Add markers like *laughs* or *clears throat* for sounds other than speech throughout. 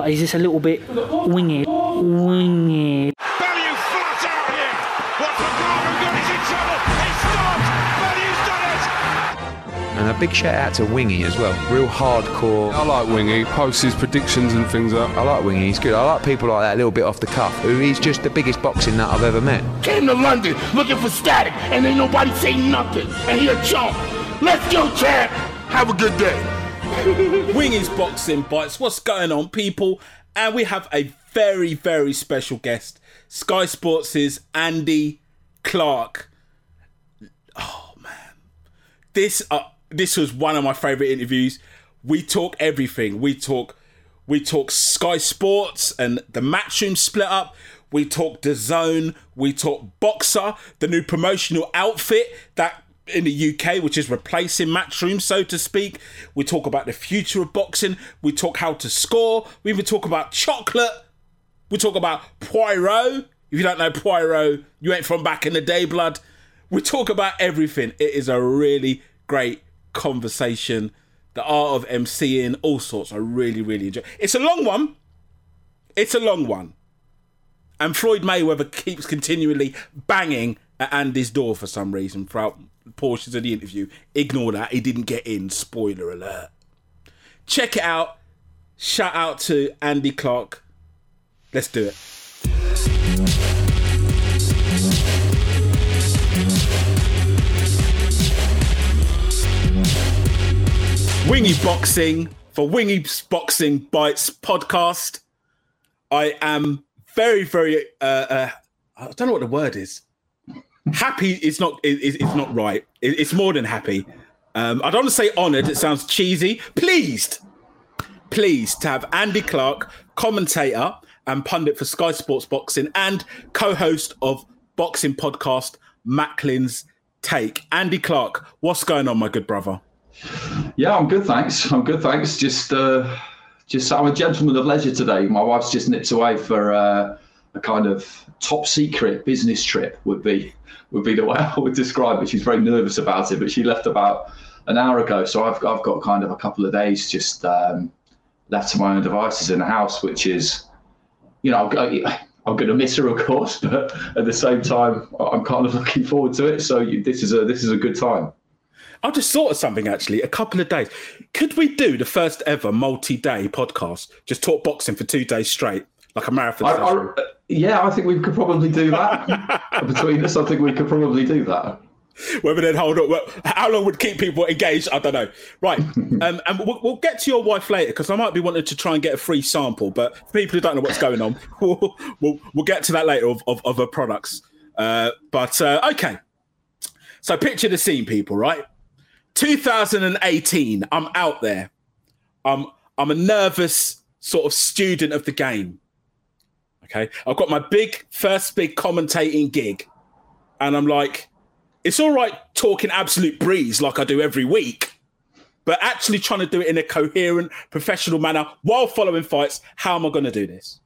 but he's just a little bit winged. Winged. Value flat out here. What's McGraven got? He's in trouble. He stopped. Value's done it. And a big shout out to Wingy as well. Real hardcore. I like Wingy, posts his predictions and things up. I like Wingy, he's good. I like people like that, a little bit off the cuff, who he's just the biggest boxing nut I've ever met. Came to London looking for static, and ain't nobody say nothing. And he a chump. Let's go, champ. Have a good day. *laughs* Wingy's Boxing Bites. What's going on, people? And we have a very, very special guest, Sky Sports' Andy Clark. Oh man, this uh, this was one of my favorite interviews. We talk everything. We talk we talk Sky Sports and the Matchroom split up. We talk DAZN. We talk Boxxer, the new promotional outfit that in the UK, which is replacing Matchroom, so to speak. We talk about the future of boxing. We talk how to score. We even talk about chocolate. We talk about Poirot. If you don't know Poirot, you ain't from back in the day, blood. We talk about everything. It is a really great conversation. The art of MCing, all sorts. I really, really enjoy. It's a long one. It's a long one. And Floyd Mayweather keeps continually banging at Andy's door for some reason throughout portions of the interview. Ignore that. He didn't get in. Spoiler alert. Check it out. Shout out to Andy Clark. Let's do it. Wingy Boxing for Wingy Boxing Bites podcast. I am very, very. Uh, uh, I don't know what the word is. Happy is not. Is, is not right. It's more than happy. Um, I don't want to say honoured. It sounds cheesy. Pleased, pleased to have Andy Clark, commentator and pundit for Sky Sports Boxing, and co-host of boxing podcast Macklin's Take. Andy Clark, what's going on, my good brother? Yeah, I'm good, thanks. I'm good, thanks. Just, uh, just I'm a gentleman of leisure today. My wife's just nipped away for uh, a kind of top secret business trip. Would be would be the way *laughs* I would describe it. She's very nervous about it, but she left about an hour ago. So I've I've got kind of a couple of days just um, left to my own devices in the house, which is, you know, I'm, I'm going to miss her, of course, *laughs* but at the same time, I'm kind of looking forward to it. So you, this is a this is a good time. I just thought of something actually. A couple of days. Could we do the first ever multi-day podcast? Just talk boxing for two days straight, like a marathon. I, yeah, I think we could probably do that *laughs* between us. I think we could probably do that. Whether then hold up, how long would keep people engaged? I don't know. Right, *laughs* um, and we'll, we'll get to your wife later because I might be wanting to try and get a free sample. But for people who don't know what's going on, *laughs* we'll we'll, we'll get to that later of of, of her products. Uh, but uh, okay, so picture the scene, people. Right, 2018. I'm out there. I'm I'm a nervous sort of student of the game. Okay, I've got my big first big commentating gig, and I'm like, it's all right talking absolute breeze like I do every week, but actually trying to do it in a coherent, professional manner while following fights. How am I going to do this?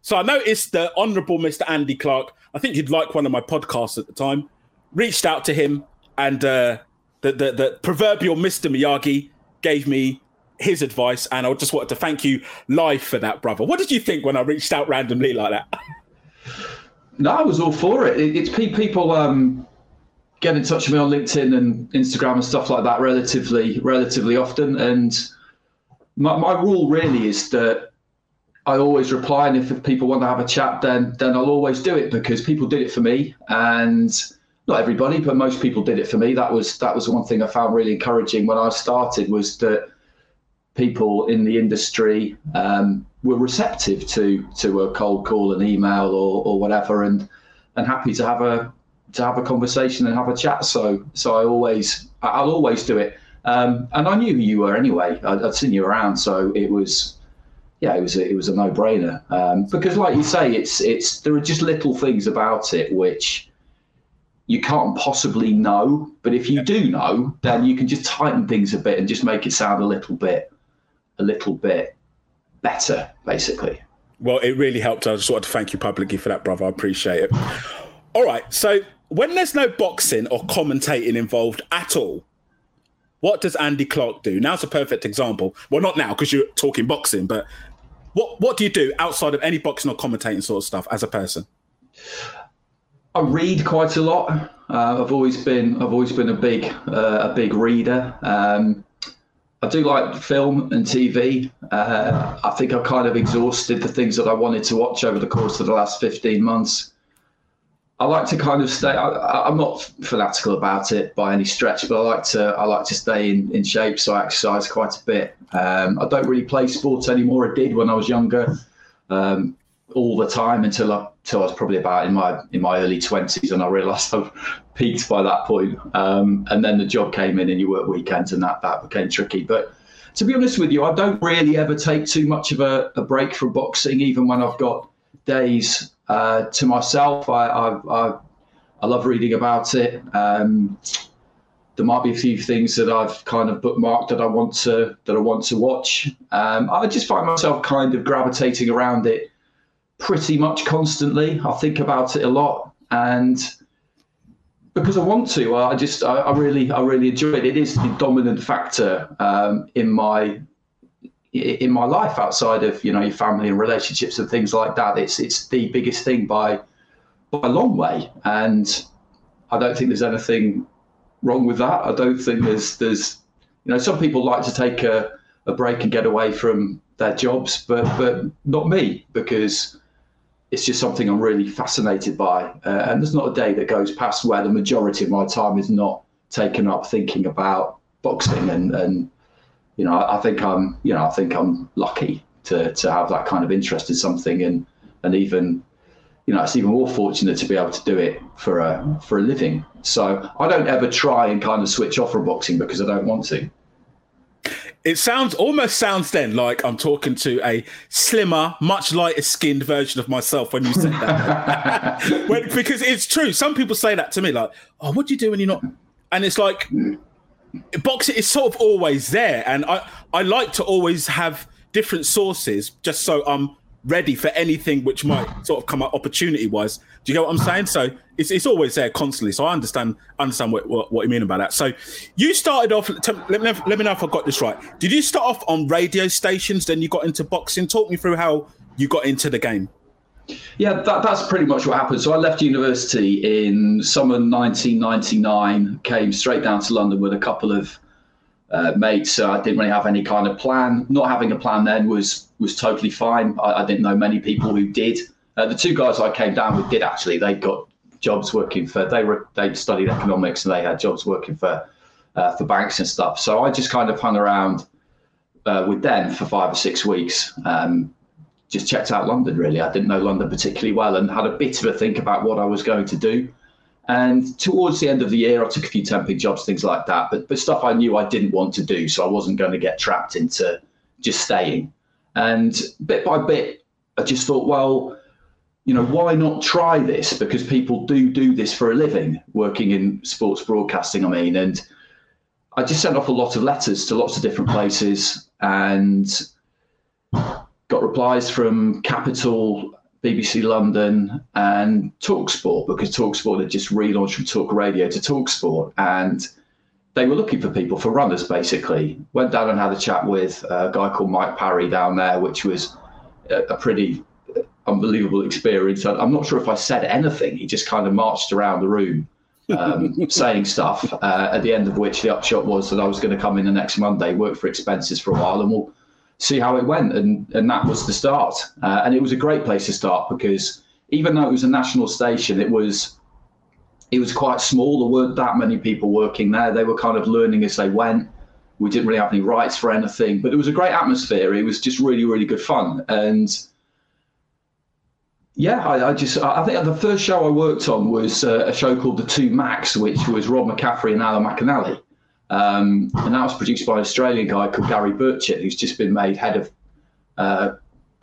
So I noticed the Honourable Mr. Andy Clark. I think he'd like one of my podcasts at the time. Reached out to him, and uh, the, the the proverbial Mr. Miyagi gave me his advice, and I just wanted to thank you live for that, brother. What did you think when I reached out randomly like that? *laughs* No, I was all for it. it it's people um, get in touch with me on LinkedIn and Instagram and stuff like that relatively relatively often. And my, my rule really is that I always reply, and if people want to have a chat, then then I'll always do it because people did it for me, and not everybody, but most people did it for me. That was that was one thing I found really encouraging when I started was that people in the industry um, were receptive to to a cold call, an email, or or whatever, and and happy to have a to have a conversation and have a chat. So so I always I'll always do it. Um, and I knew who you were anyway. I'd, I'd seen you around, so it was yeah, it was a, it was a no brainer. Um, because like you say, it's it's there are just little things about it which you can't possibly know. But if you do know, then you can just tighten things a bit and just make it sound a little bit a little bit better, basically. Well, it really helped. I just wanted to thank you publicly for that, brother. I appreciate it. All right. So, when there's no boxing or commentating involved at all, what does Andy Clark do? Now's a perfect example. Well, not now because you're talking boxing, but what what do you do outside of any boxing or commentating sort of stuff as a person? I read quite a lot. Uh, I've always been I've always been a big uh, a big reader. Um, I do like film and TV. Uh, I think I kind of exhausted the things that I wanted to watch over the course of the last 15 months. I like to kind of stay. I, am not fanatical about it by any stretch, but I like to. I like to stay in, in shape, so I exercise quite a bit. Um, I don't really play sports anymore. I did when I was younger, um, all the time until I, until I was probably about in my in my early twenties, and I realised *laughs* I've peaked by that point. Um, and then the job came in, and you work weekends, and that that became tricky. But to be honest with you, I don't really ever take too much of a, a break from boxing, even when I've got days uh, to myself. I, I, I, I, love reading about it. Um, there might be a few things that I've kind of bookmarked that I want to that I want to watch. Um, I just find myself kind of gravitating around it pretty much constantly. I think about it a lot, and because I want to, I just I, I really I really enjoy it. It is the dominant factor um, in my in my life outside of you know your family and relationships and things like that. It's it's the biggest thing by by a long way, and I don't think there's anything wrong with that. I don't think there's there's you know some people like to take a, a break and get away from their jobs, but but not me because it's just something I'm really fascinated by. Uh, and there's not a day that goes past where the majority of my time is not taken up thinking about boxing and and you know, I, think I'm, you know, I think I'm lucky to to have that kind of interest in something, and and even, you know, it's even more fortunate to be able to do it for a for a living. So I don't ever try and kind of switch off from boxing because I don't want to. It sounds almost sounds then like I'm talking to a slimmer, much lighter skinned version of myself when you said that. *laughs* when, because it's true. Some people say that to me, like, "Oh, what do you do when you're not?" And it's like, boxing is sort of always there, and I I like to always have different sources just so I'm ready for anything which might sort of come up opportunity wise. Do you get what I'm saying? So it's, it's always there constantly. So I understand understand what, what, what you mean about that. So you started off. Let me, let me know if I got this right. Did you start off on radio stations? Then you got into boxing. Talk me through how you got into the game. Yeah, that, that's pretty much what happened. So I left university in summer 1999, came straight down to London with a couple of uh, mates. So I didn't really have any kind of plan. Not having a plan then was was totally fine. I, I didn't know many people who did. Uh, the two guys I came down with did actually. They got jobs working for. They were they studied economics and they had jobs working for uh, for banks and stuff. So I just kind of hung around uh, with them for five or six weeks. Um, just checked out London really. I didn't know London particularly well and had a bit of a think about what I was going to do. And towards the end of the year, I took a few temping jobs, things like that, but, but stuff I knew I didn't want to do. So I wasn't going to get trapped into just staying. And bit by bit, I just thought, well, you know, why not try this? Because people do do this for a living, working in sports broadcasting, I mean. And I just sent off a lot of letters to lots of different places and got replies from Capital, BBC London, and Talksport because Talksport had just relaunched from Talk Radio to Talksport, and they were looking for people for runners. Basically, went down and had a chat with a guy called Mike Parry down there, which was a, pretty unbelievable experience. I'm not sure if I said anything. He just kind of marched around the room. um, *laughs* saying stuff. Uh, at the end of which, the upshot was that I was going to come in the next Monday, work for expenses for a while, and we'll see how it went. And, and that was the start. Uh, and it was a great place to start because even though it was a national station, it was it was quite small. There weren't that many people working there. They were kind of learning as they went. We didn't really have any rights for anything, but it was a great atmosphere. It was just really, really good fun. And yeah, I, I just I think the first show I worked on was uh, a show called The Two Macs, which was Rob McCaffrey and Alan McInally. Um, and that was produced by an Australian guy called Gary Burchett, who's just been made head of uh,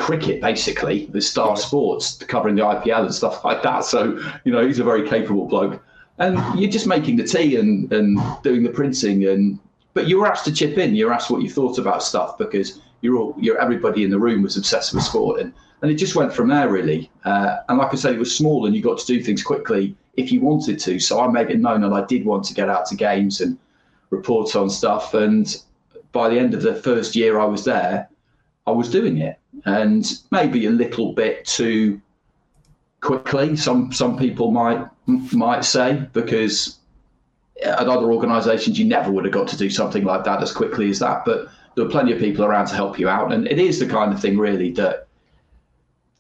cricket, basically, the Star right. Sports, covering the IPL and stuff like that. So, you know, he's a very capable bloke. And you're just making the tea and, and doing the printing and but you were asked to chip in. You were asked what you thought about stuff because you're all, you're everybody in the room was obsessed with sport, and and it just went from there really. Uh, and like I said, it was small, and you got to do things quickly if you wanted to. So I made it known that I did want to get out to games and reports on stuff. And by the end of the first year I was there, I was doing it. And maybe a little bit too quickly. Some some people might might say because at other organisations you never would have got to do something like that as quickly as that. But there are plenty of people around to help you out, and it is the kind of thing really that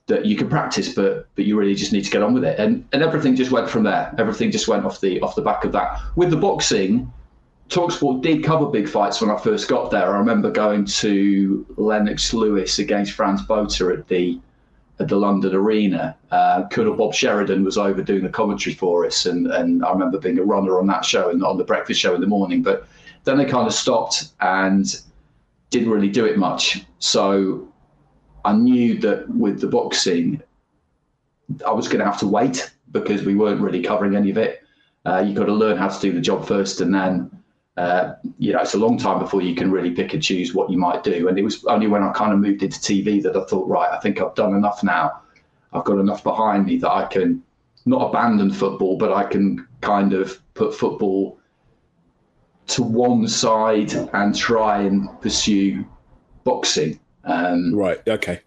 that you can practice, but but you really just need to get on with it. And and everything just went from there. Everything just went off the off the back of that. With the boxing, Talksport did cover big fights when I first got there. I remember going to Lennox Lewis against Frans Botha at the at the London Arena. Uh, Colonel Bob Sheridan was over doing the commentary for us, and, and I remember being a runner on that show and on the breakfast show in the morning. But then they kind of stopped and didn't really do it much. So I knew that with the boxing, I was going to have to wait because we weren't really covering any of it. Uh, you've got to learn how to do the job first, and then uh, you know it's a long time before you can really pick and choose what you might do. And it was only when I kind of moved into TV that I thought, right, I think I've done enough now. I've got enough behind me that I can not abandon football, but I can kind of put football to one side and try and pursue boxing. Um, Right. Okay.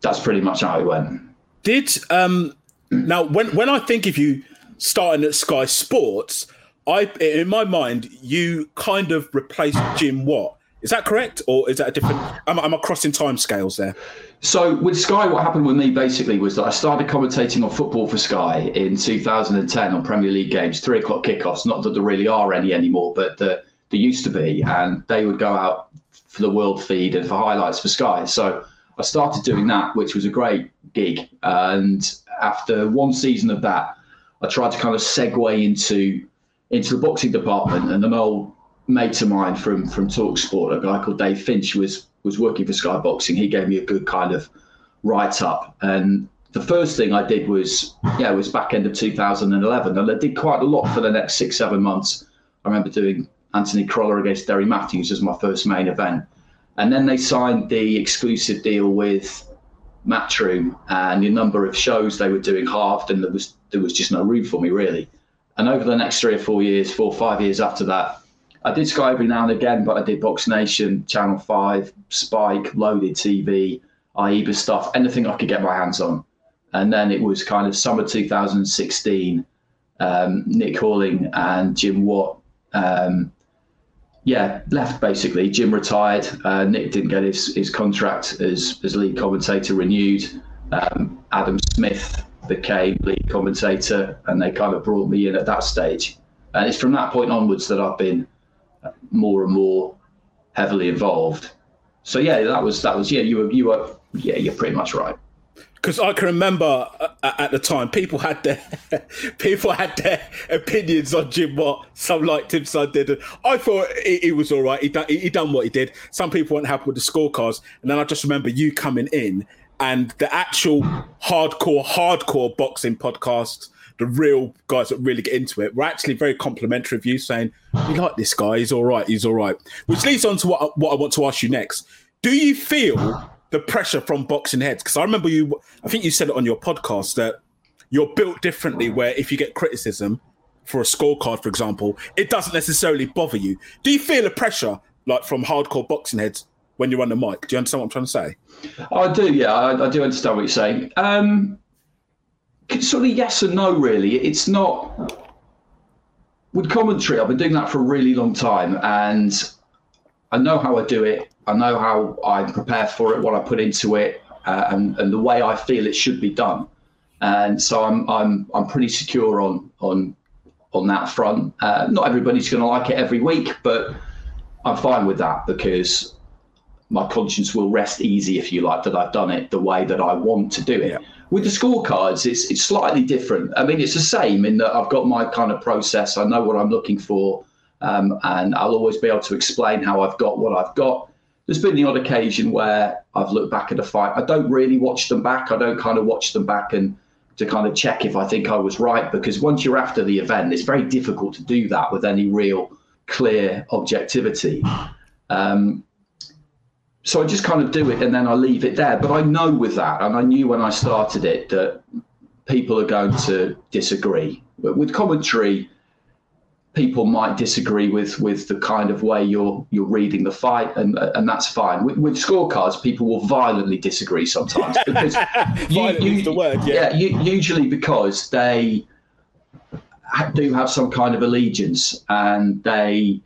that's pretty much how it went. Did um now when when I think of you starting at Sky Sports, I in my mind you kind of replaced Jim Watt. Is that correct, or is that a different? Am, I- crossing time scales there? So with Sky, what happened with me basically was that I started commentating on football for Sky in 2010 on Premier League games, three o'clock kickoffs. Not that there really are any anymore, but there, there used to be, and they would go out for the world feed and for highlights for Sky. So I started doing that, which was a great gig. And after one season of that, I tried to kind of segue into into the boxing department, and an old mate of mine from from Talksport, a guy called Dave Finch, was was working for Sky Boxing. He gave me a good kind of write up, and the first thing I did was yeah, it was back end of 2011, and I did quite a lot for the next six seven months. I remember doing Anthony Crolla against Derry Matthews as my first main event, and then they signed the exclusive deal with Matchroom, and the number of shows they were doing halved, and there was there was just no room for me really. And over the next three or four years, four or five years after that, I did Sky every now and again, but I did Box Nation, Channel 5, Spike, Loaded TV, AIBA stuff, anything I could get my hands on. And then it was kind of summer 2016, um, Nick Halling and Jim Watt, um, yeah, left basically. Jim retired. Uh, Nick didn't get his, his contract as, as lead commentator renewed. Um, Adam Smith became lead commentator, and they kind of brought me in at that stage. And it's from that point onwards that I've been more and more heavily involved. So yeah, that was that was yeah. You were you were yeah. You're pretty much right. Because I can remember uh, at the time, people had their *laughs* people had their opinions on Jim Watt. Some liked him, some didn't. I thought he, he was all right. He done, he, he done what he did. Some people weren't happy with the scorecards, and then I just remember you coming in and the actual hardcore, hardcore boxing podcast. The real guys that really get into it were actually very complimentary of you, saying, "We like this guy. He's all right. He's all right." Which leads on to what what I want to ask you next. Do you feel the pressure from boxing heads? Because I remember you. I think you said it on your podcast that you're built differently. Where if you get criticism for a scorecard, for example, it doesn't necessarily bother you. Do you feel the pressure like from hardcore boxing heads when you're on the mic? Do you understand what I'm trying to say? I do, yeah, I, I do understand what you're saying. Um, sort of yes and no, really. It's not with commentary. I've been doing that for a really long time, and I know how I do it. I know how I prepare for it, what I put into it, uh, and, and the way I feel it should be done. And so I'm I'm I'm pretty secure on on on that front. Uh, not everybody's going to like it every week, but I'm fine with that because my conscience will rest easy, if you like, that I've done it the way that I want to do it. Yeah. With the scorecards, it's it's slightly different. I mean, it's the same in that I've got my kind of process. I know what I'm looking for, um, and I'll always be able to explain how I've got what I've got. There's been the odd occasion where I've looked back at a fight. I don't really watch them back. I don't kind of watch them back and to kind of check if I think I was right because once you're after the event, it's very difficult to do that with any real clear objectivity. *sighs* Um, so I just kind of do it and then I leave it there. But I know with that, and I knew when I started it that people are going to disagree. But with commentary, people might disagree with with the kind of way you're you're reading the fight, and and that's fine. With, with scorecards, people will violently disagree sometimes *laughs* because Violent is the word, yeah. u- usually because they do have some kind of allegiance, and they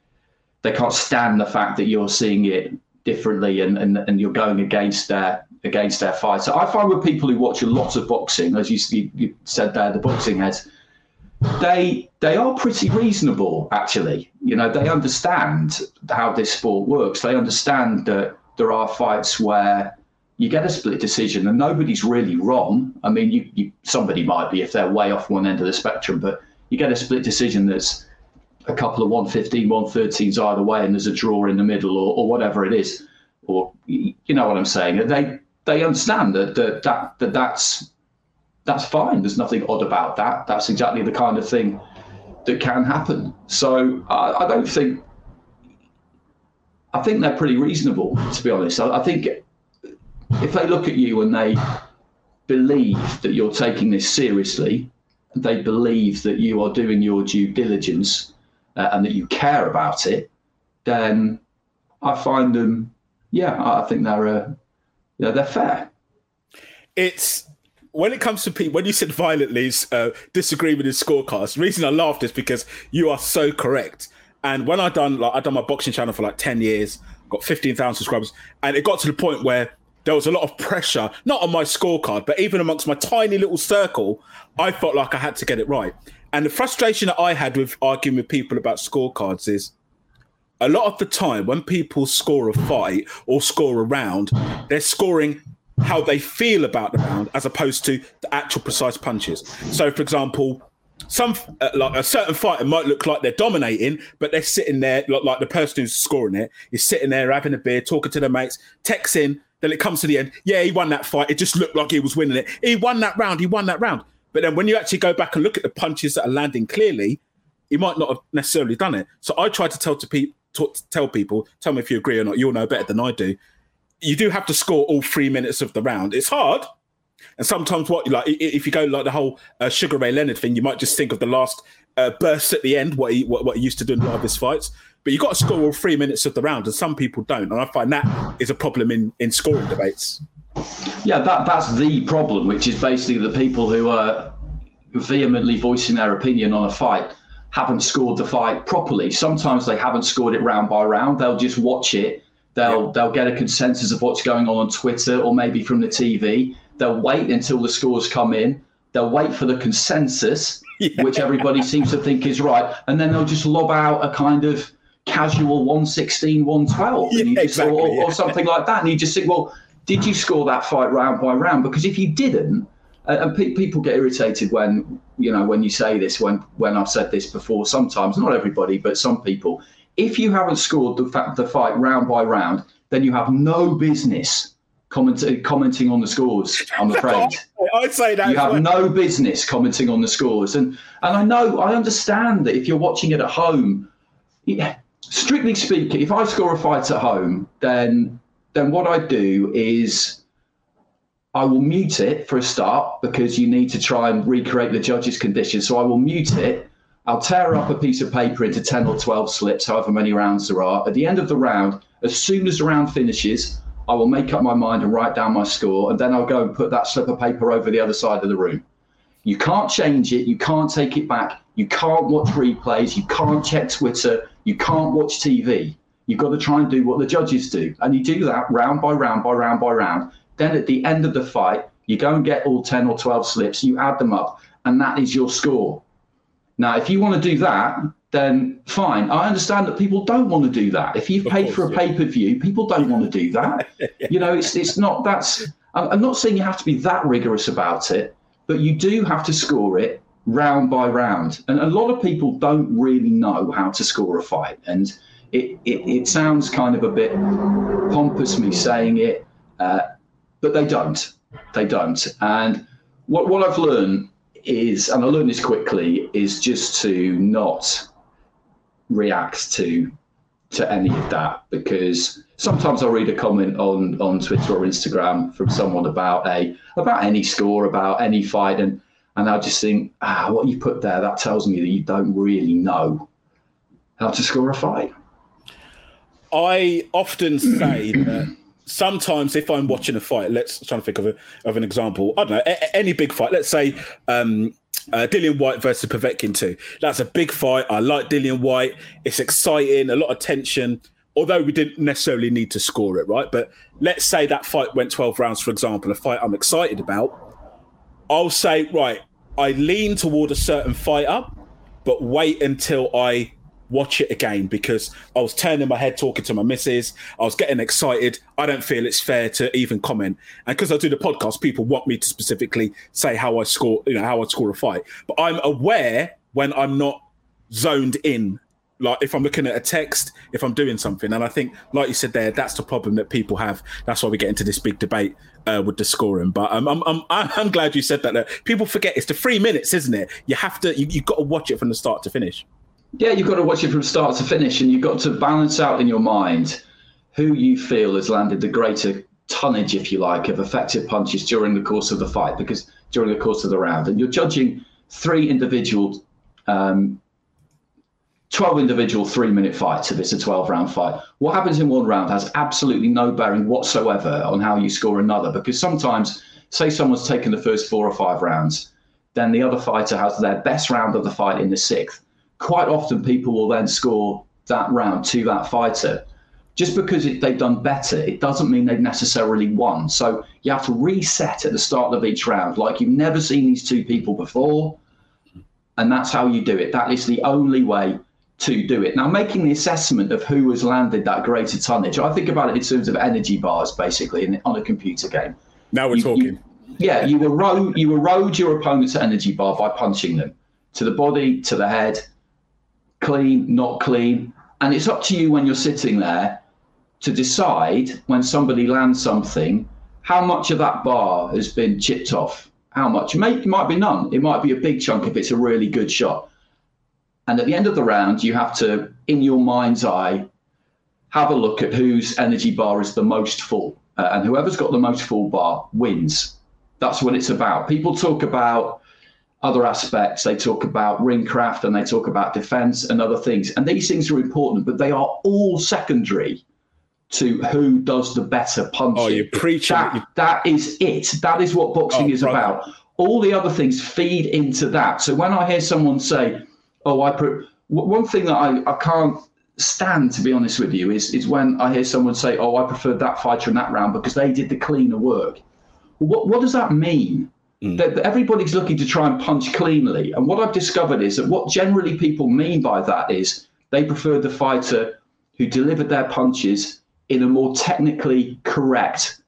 they can't stand the fact that you're seeing it differently, and and, and you're going against their against their fight. So I find with people who watch a lot of boxing, as you, you said there, the boxing heads they they are pretty reasonable actually. You know they understand how this sport works. They understand that there are fights where you get a split decision and nobody's really wrong. I mean you, you somebody might be if they're way off one end of the spectrum but you get a split decision that's a couple of 115 113s either way and there's a draw in the middle or, or whatever it is or you know what i'm saying they they understand that that, that, that that's that's fine. There's nothing odd about that. That's exactly the kind of thing that can happen. So I, I don't think. I think they're pretty reasonable, to be honest. I, I think if they look at you and they believe that you're taking this seriously, they believe that you are doing your due diligence uh, and that you care about it, then I find them, yeah, I think they're, uh, yeah, they're fair. It's when it comes to people, when you said violently uh, disagree with his scorecards, the reason I laughed is because you are so correct. And when I done like I done my boxing channel for like ten years, got fifteen thousand subscribers, and it got to the point where there was a lot of pressure, not on my scorecard, but even amongst my tiny little circle, I felt like I had to get it right. And the frustration that I had with arguing with people about scorecards is a lot of the time when people score a fight or score a round, they're scoring how they feel about the round as opposed to the actual precise punches. So, for example, some uh, like a certain fighter might look like they're dominating, but they're sitting there like, like the person who's scoring it is sitting there having a beer, talking to their mates, texting. Then it comes to the end. Yeah, he won that fight. It just looked like he was winning it. He won that round. He won that round. But then when you actually go back and look at the punches that are landing clearly, he might not have necessarily done it. So I try to tell to people, tell people, tell me if you agree or not. You'll know better than I do you do have to score all three minutes of the round. It's hard. And sometimes what like if you go like the whole uh, Sugar Ray Leonard thing, you might just think of the last uh, burst at the end, what he what, what he used to do in a lot of his fights. But you've got to score all three minutes of the round, and some people don't. And I find that is a problem in in scoring debates. Yeah, that that's the problem, which is basically the people who are vehemently voicing their opinion on a fight haven't scored the fight properly. Sometimes they haven't scored it round by round. They'll just watch it They'll yeah. they'll get a consensus of what's going on on Twitter or maybe from the TV. They'll wait until the scores come in. They'll wait for the consensus, *laughs* yeah. which everybody seems to think is right, and then they'll just lob out a kind of casual 116, 112, yeah, exactly, oh, or, or, something like that. And you just think, well, did you score that fight round by round? Because if you didn't, uh, and pe- people get irritated when you know when you say this when when I've said this before. Sometimes, not everybody, but some people if you haven't scored the, fa- the fight round by round, then you have no business comment- commenting on the scores. I'm afraid. *laughs* Oh, I'd say that you have no business commenting on the scores, and and I know I understand that if you're watching it at home, yeah, strictly speaking, if I score a fight at home, then then what I do is I will mute it for a start because you need to try and recreate the judge's conditions. So I will mute it I'll tear up a piece of paper into 10 or 12 slips, however many rounds there are. At the end of the round, as soon as the round finishes, I will make up my mind and write down my score, and then I'll go and put that slip of paper over the other side of the room. You can't change it, you can't take it back, you can't watch replays, you can't check Twitter, you can't watch TV. You've got to try and do what the judges do. And you do that round by round by round by round. Then at the end of the fight, you go and get all 10 or 12 slips, you add them up, and that is your score. Now, if you want to do that, then fine. I understand that people don't want to do that. If you've paid for a pay per view, people don't want to do that. *laughs* You know, it's it's not that's. I'm not saying you have to be that rigorous about it, but you do have to score it round by round. And a lot of people don't really know how to score a fight, and it it, it sounds kind of a bit pompous me saying it, uh, but they don't. They don't. And what what I've learned is, and I learned this quickly, is just to not react to to any of that because sometimes I read a comment on on Twitter or Instagram from someone about a about any score, about any fight, and and I just think, ah, what you put there, that tells me that you don't really know how to score a fight. I often say that sometimes if I'm watching a fight, let's try to think of, a, of an example. I don't know, a- any big fight. Let's say um, uh, Dillian Whyte versus Povetkin 2. That's a big fight. I like Dillian Whyte. It's exciting, a lot of tension, although we didn't necessarily need to score it, right? But let's say that fight went 12 rounds, for example, a fight I'm excited about. I'll say, right, I lean toward a certain fighter, but wait until I watch it again because I was turning my head talking to my missus. I was getting excited. I don't feel it's fair to even comment. And because I do the podcast, people want me to specifically say how I score, you know, how I score a fight. But I'm aware when I'm not zoned in. Like if I'm looking at a text, if I'm doing something, and I think, like you said there, that's the problem that people have. That's why we get into this big debate uh, with the scoring. But um, I'm, I'm I'm glad you said that. that. People forget it's the three minutes, isn't it? You have to you, you've got to watch it from the start to finish. Yeah, you've got to watch it from start to finish, and you've got to balance out in your mind who you feel has landed the greater tonnage, if you like, of effective punches during the course of the fight, because during the course of the round, and you're judging three individual, um, 12 individual three minute fights if it's a 12 round fight. What happens in one round has absolutely no bearing whatsoever on how you score another, because sometimes, say someone's taken the first four or five rounds, then the other fighter has their best round of the fight in the sixth quite often people will then score that round to that fighter. Just because it, they've done better, it doesn't mean they've necessarily won. So you have to reset at the start of each round, like you've never seen these two people before. And that's how you do it. That is the only way to do it. Now, making the assessment of who has landed that greater tonnage, I think about it in terms of energy bars, basically, in, on a computer game. Now we're You- talking. you- yeah, you erode, you erode your opponent's energy bar by punching them to the body, to the head, clean, not clean. And it's up to you when you're sitting there to decide when somebody lands something, how much of that bar has been chipped off. How much? It, may, it might be none. It might be a big chunk if it's a really good shot. And at the end of the round, you have to, in your mind's eye, have a look at whose energy bar is the most full. Uh, and whoever's got the most full bar wins. That's what it's about. People talk about other aspects. They talk about ring craft and they talk about defense and other things. And these things are important, but they are all secondary to who does the better punching. Oh, you're preaching. That, that is it. That is what boxing Oh, is brother. about. All the other things feed into that. So when I hear someone say, "Oh, I," pre-, one thing that I, I can't stand, to be honest with you, is is when I hear someone say, "Oh, I preferred that fighter in that round because they did the cleaner work." What what does that mean? Mm. That, that everybody's looking to try and punch cleanly, and what I've discovered is that what generally people mean by that is they preferred the fighter who delivered their punches in a more technically correct,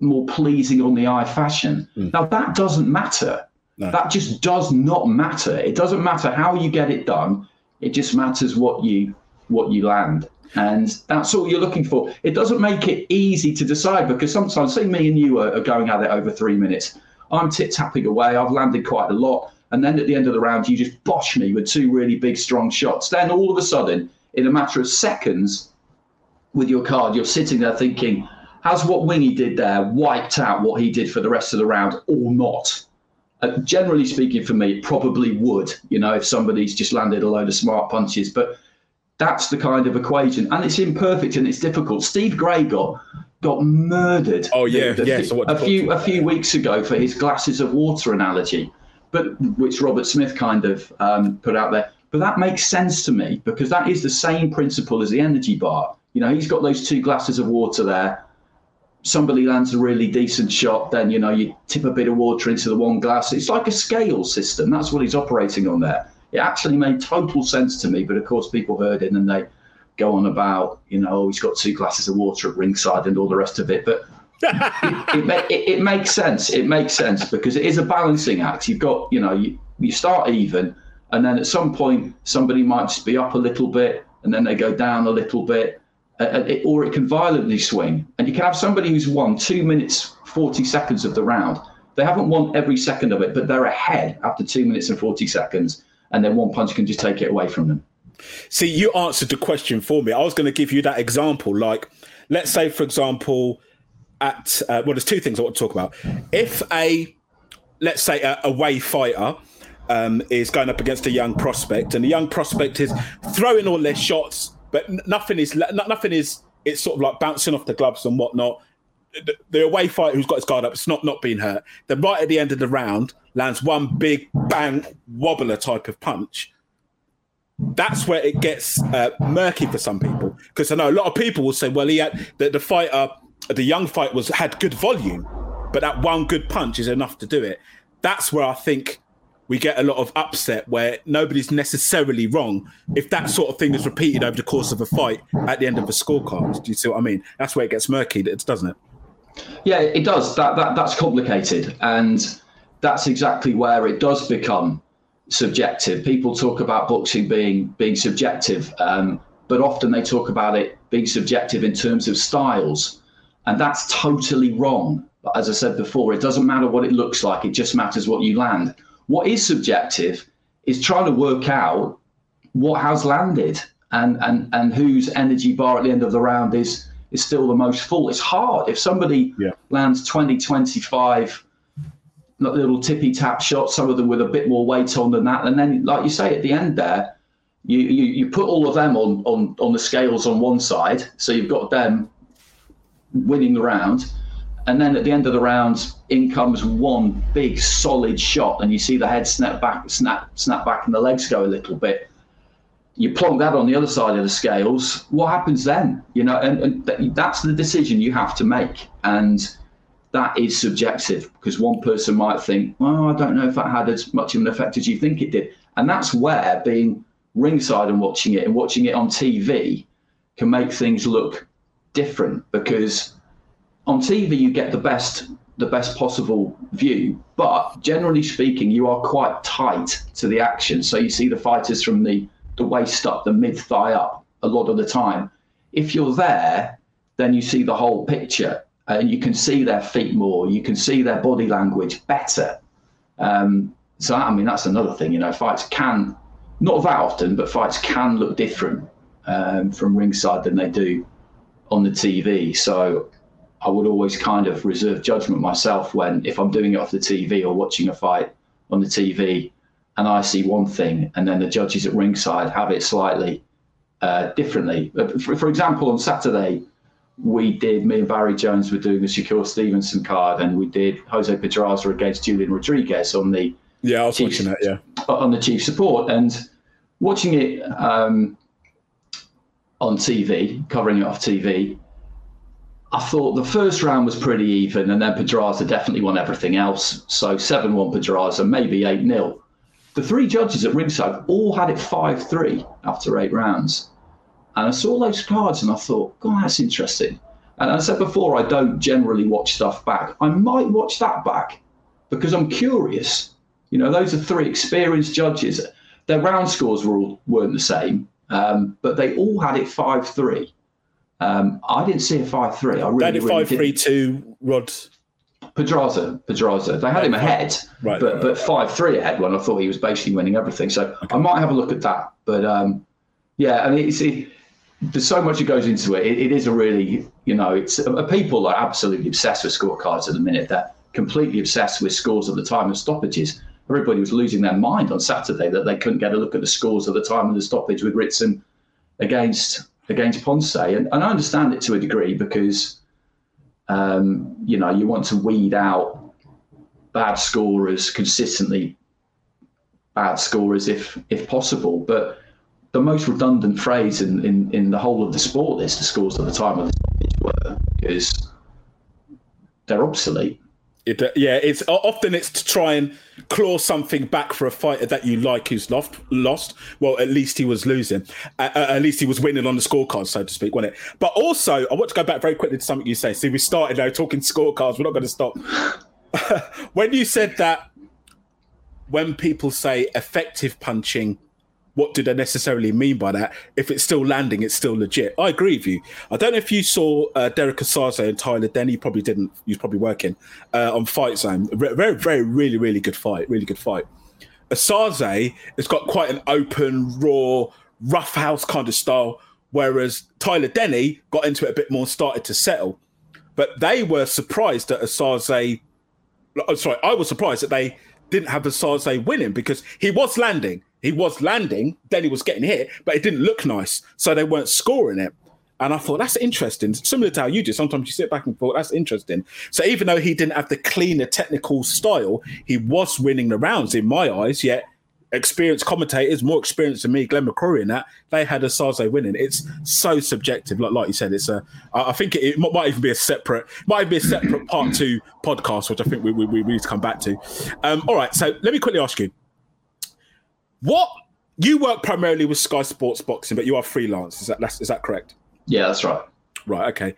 more pleasing on the eye fashion. Mm. Now that doesn't matter. That just does not matter. It doesn't matter how you get it done. It just matters what you what you land. And that's all you're looking for. It doesn't make it easy to decide because sometimes, say me and you are, are going at it over three minutes. I'm tit tapping away. I've landed quite a lot. And then at the end of the round, you just bosh me with two really big, strong shots. Then all of a sudden, in a matter of seconds, with your card, you're sitting there thinking, has what Wingy did there wiped out what he did for the rest of the round or not? Uh, generally speaking, for me, it probably would, you know, if somebody's just landed a load of smart punches. But that's the kind of equation. And it's imperfect and it's difficult. Steve Gray got got murdered. Oh, yeah, yeah, so a few a few weeks ago for his glasses of water analogy, but which Robert Smith kind of um, put out there. But that makes sense to me because that is the same principle as the energy bar. You know, he's got those two glasses of water there. Somebody lands a really decent shot, then you know you tip a bit of water into the one glass. It's like a scale system. That's what he's operating on there. It actually made total sense to me, but of course people heard it and they go on about, you know, oh, he's got two glasses of water at ringside and all the rest of it. But *laughs* it, it, ma- it, it makes sense. It makes sense because it is a balancing act. You've got, you know, you, you start even, and then at some point somebody might just be up a little bit, and then they go down a little bit, it, or it can violently swing. And you can have somebody who's won two minutes forty seconds of the round. They haven't won every second of it, but they're ahead after two minutes and forty seconds, and then one punch can just take it away from them. See, you answered the question for me. I was going to give you that example. Like, let's say, for example, at uh, well, there's two things I want to talk about. If a let's say a away fighter um, is going up against a young prospect, and the young prospect is throwing all their shots, but nothing is nothing is. It's sort of like bouncing off the gloves and whatnot. The, the away fighter who's got his guard up, it's not not being hurt. Then right at the end of the round, lands one big bang wobbler type of punch. That's where it gets uh, murky for some people because I know a lot of people will say, "Well, he had the, the fighter, the young fight was had good volume, but that one good punch is enough to do it." That's where I think we get a lot of upset where nobody's necessarily wrong if that sort of thing is repeated over the course of a fight at the end of a scorecard. Do you see what I mean? That's where it gets murky, doesn't it? Yeah, it does. That, that that's complicated, and that's exactly where it does become subjective. People talk about boxing being being subjective, um, but often they talk about it being subjective in terms of styles, and that's totally wrong. As I said before, it doesn't matter what it looks like; it just matters what you land. What is subjective is trying to work out what has landed and and and whose energy bar at the end of the round is is still the most full. It's hard if somebody Yeah. lands 20, 25 little tippy tap shots, some of them with a bit more weight on than that. And then, like you say, at the end there, you, you, you put all of them on, on, on the scales on one side. So you've got them winning the round. And then at the end of the round, in comes one big solid shot, and you see the head snap back, snap, snap back, and the legs go a little bit. You plonk that on the other side of the scales. What happens then? You know, and, and th- that's the decision you have to make. And that is subjective because one person might think, well, I don't know if that had as much of an effect as you think it did. And that's where being ringside and watching it and watching it on TV can make things look different because on TV you get the best the best possible view, but generally speaking, you are quite tight to the action. So you see the fighters from the, the waist up, the mid thigh up a lot of the time. If you're there, then you see the whole picture and you can see their feet more, you can see their body language better. Um, so I mean that's another thing, you know, fights can not that often, but fights can look different um, from ringside than they do on the TV. So I would always kind of reserve judgment myself when if I'm doing it off the TV or watching a fight on the TV and I see one thing and then the judges at ringside have it slightly uh, differently. Uh, For, for example, on Saturday, we did, me and Barry Jones were doing the Shakur Stevenson card and we did Jose Pedraza against Julian Rodriguez on the Yeah, I was Chiefs. watching that. Yeah, on the chief support and watching it um, on TV, covering it off TV. I thought the first round was pretty even, and then Pedraza definitely won everything else. So 7 1 Pedraza, maybe 8 0. The three judges at ringside all had it 5 3 after eight rounds. And I saw those cards and I thought, God, that's interesting. And I said before, I don't generally watch stuff back. I might watch that back because I'm curious. You know, those are three experienced judges. Their round scores were all, weren't the same, um, but they all had it 5 3. Um, I didn't see a 5 3. I really, they had really five three didn't. two. Rod, Pedraza, Pedraza. They had him ahead, Right, but right, but five three ahead when I thought he was basically winning everything. So I might have a look at that. But um, yeah, I mean, it's, it, there's so much that goes into it. it. It is a really, you know, it's uh, people are absolutely obsessed with scorecards at the minute. They're completely obsessed with scores at the time of stoppages. Everybody was losing their mind on Saturday that they couldn't get a look at the scores at the time of the stoppage with Ritson against against Ponce, and, and I understand it to a degree because um, you know you want to weed out bad scorers consistently, bad scorers if if possible. But the most redundant phrase in, in, in the whole of the sport is the scores at the time of the stoppage were because they're obsolete. It, uh, yeah, it's often it's to try and claw something back for a fighter that you like who's lost. Lost. Well, at least he was losing. Uh, at least he was winning on the scorecard, so to speak, wasn't it? But also, I want to go back very quickly to something you say. See, we started now talking scorecards. We're not going to stop. *laughs* when you said that, when people say effective punching, what do they necessarily mean by that? If it's still landing, it's still legit. I agree with you. I don't know if you saw uh, Derrick Osaze and Tyler Denny. Probably didn't. You probably working uh, on Fight Zone. Very, very, very, really, really good fight. Really good fight. Osaze has got quite an open, raw, rough house kind of style, whereas Tyler Denny got into it a bit more and started to settle. But they were surprised that Osaze. Oh, sorry, I was surprised that they didn't have Osaze winning because he was landing. He was landing, then he was getting hit, but it didn't look nice. So they weren't scoring it. And I thought that's interesting. Similar to how you do. Sometimes you sit back and thought that's interesting. So even though he didn't have the cleaner technical style, he was winning the rounds in my eyes. Yet experienced commentators, more experienced than me, Glenn McCrory, in that they had Osaze winning. It's so subjective. Like like you said, it's a. I think it, it might even be a separate, might be a separate part two podcast, which I think we, we, we need to come back to. Um, all right, so let me quickly ask you, what you work primarily with Sky Sports Boxing, but you are freelance. Is that that's, is that correct? Yeah, that's right. Right. Okay.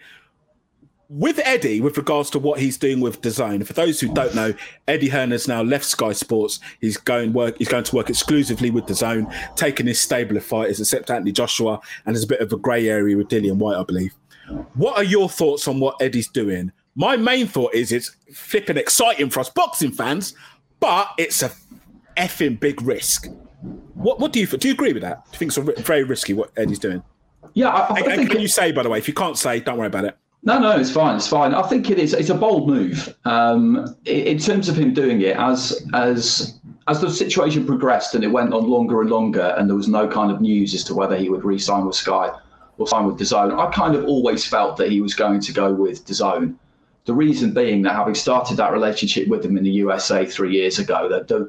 With Eddie, with regards to what he's doing with DAZN, for those who don't know, Eddie Hearn's now left Sky Sports. He's going work. He's going to work exclusively with DAZN, taking his stable of fighters, except Anthony Joshua, and there's a bit of a grey area with Dillian Whyte, I believe. What are your thoughts on what Eddie's doing? My main thought is it's flipping exciting for us boxing fans, but it's a effing big risk. What What do you do? You agree with that? Do you think it's ri- very risky what Eddie's doing? Yeah, I, I And, and think can you say, by the way, if you can't say, don't worry about it. No, no, it's fine. It's fine. I think it is. It's a bold move um, i- in terms of him doing it as as as the situation progressed and it went on longer and longer, and there was no kind of news as to whether he would re-sign with Sky or sign with DAZN. I kind of always felt that he was going to go with DAZN. The reason being that having started that relationship with him in the USA three years ago, that there,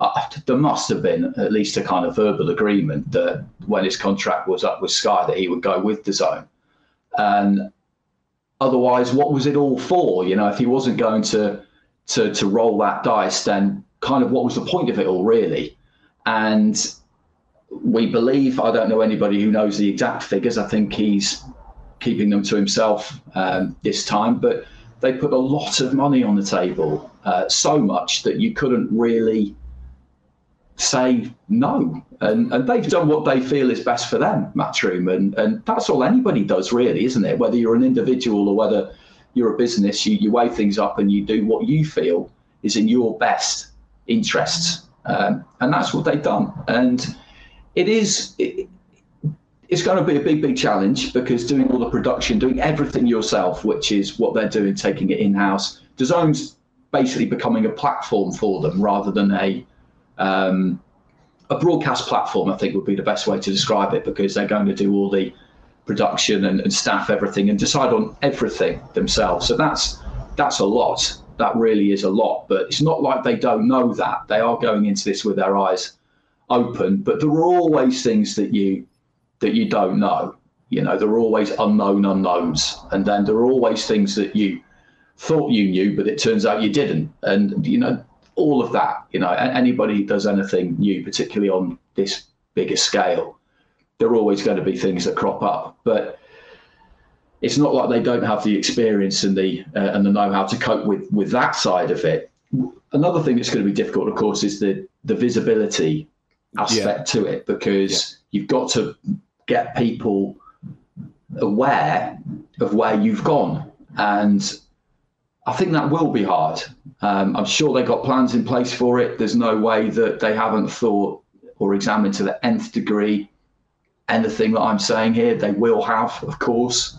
uh, there must have been at least a kind of verbal agreement that when his contract was up with Sky, that he would go with DAZN. And otherwise what was it all for? You know if he wasn't going to to to roll that dice then kind of what was the point of it all really? And we believe i don't know anybody who knows the exact figures. I think he's keeping them to himself um, this time but they put a lot of money on the table uh, so much that you couldn't really say no. And, and they've done what they feel is best for them, Matchroom. And, and that's all anybody does, really, isn't it? Whether you're an individual or whether you're a business, you, you weigh things up and you do what you feel is in your best interests. Um, and that's what they've done. And it is. It, it's going to be a big, big challenge because doing all the production, doing everything yourself, which is what they're doing, taking it in house. DAZN's basically becoming a platform for them rather than a um, a broadcast platform, I think would be the best way to describe it because they're going to do all the production and, and staff everything and decide on everything themselves. So that's that's a lot. That really is a lot. But it's not like they don't know that. They are going into this with their eyes open. But there are always things that you that you don't know. You know, there are always unknown unknowns, and then there are always things that you thought you knew, but it turns out you didn't. And you know, all of that. You know, anybody who does anything new, particularly on this bigger scale, there are always going to be things that crop up. But it's not like they don't have the experience and the uh, and the know-how to cope with with that side of it. Another thing that's going to be difficult, of course, is the the visibility aspect to it because you've got to get people aware of where you've gone and I think that will be hard. Um, I'm sure they've got plans in place for it. There's no way that they haven't thought or examined to the nth degree anything that I'm saying here. They will have, of course,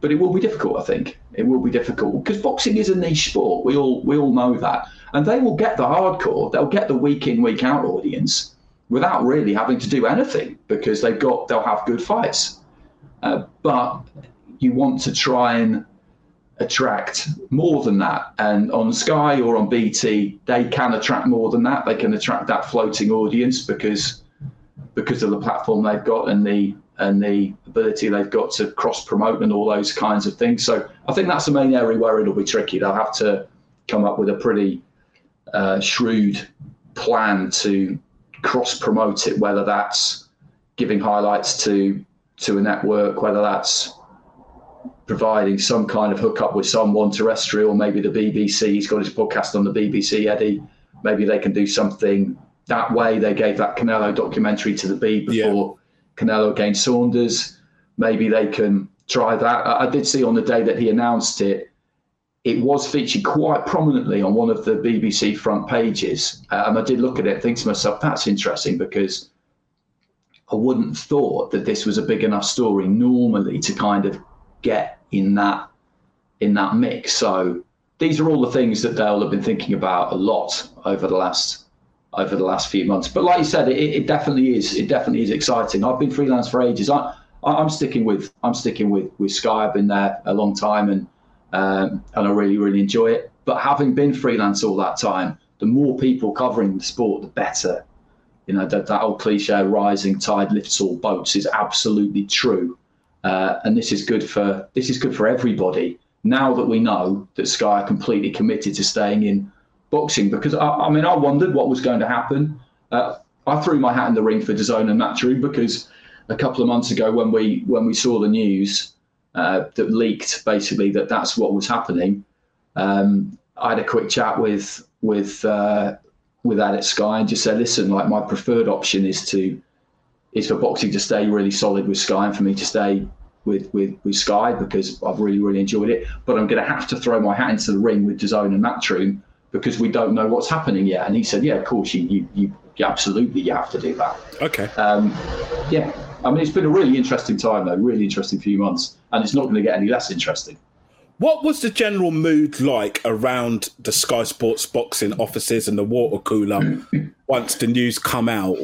but it will be difficult. I think it will be difficult because boxing is a niche sport. We all we all know that, and they will get the hardcore. They'll get the week in week out audience without really having to do anything because they've got they'll have good fights. Uh, but you want to try and attract more than that. And on Sky or on BT, they can attract more than that. They can attract that floating audience because because of the platform they've got and the and the ability they've got to cross promote and all those kinds of things. So I think that's the main area where it'll be tricky. They'll have to come up with a pretty uh, shrewd plan to cross promote it, whether that's giving highlights to to a network, whether that's providing some kind of hookup with someone terrestrial, maybe the BBC. He's got his podcast on the BBC, Eddie. Maybe they can do something that way. They gave that Canelo documentary to the B before Canelo against Saunders. Maybe they can try that. I I did see on the day that he announced it, it was featured quite prominently on one of the BBC front pages. Uh, and I did look at it think to myself, that's interesting because I wouldn't have thought that this was a big enough story normally to kind of get in that in that mix. So these are all the things that Dale have been thinking about a lot over the last over the last few months. But like you said, it, it definitely is. It definitely is exciting. I've been freelance for ages. I I'm sticking with I'm sticking with with Sky. I've been there a long time and um, and I really really enjoy it. But having been freelance all that time, the more people covering the sport, the better. You know that that old cliche, rising tide lifts all boats, is absolutely true. Uh, and this is good for this is good for everybody. Now that we know that Sky are completely committed to staying in boxing, because I, I mean, I wondered what was going to happen. Uh, I threw my hat in the ring for DAZN and Matchroom because a couple of months ago, when we when we saw the news uh, that leaked, basically that that's what was happening, um, I had a quick chat with with uh, with at Sky and just said, listen, like my preferred option is to is for boxing to stay really solid with Sky and for me to stay with with, with Sky because I've really really enjoyed it. But I'm going to have to throw my hat into the ring with DAZN and Matchroom because we don't know what's happening yet. And he said, yeah, of course you you, you, you absolutely you have to do that. Okay. Um, yeah, I mean it's been a really interesting time though, really interesting few months, and it's not going to get any less interesting. What was the general mood like around the Sky Sports boxing offices and the water cooler *clears throat* once the news come out?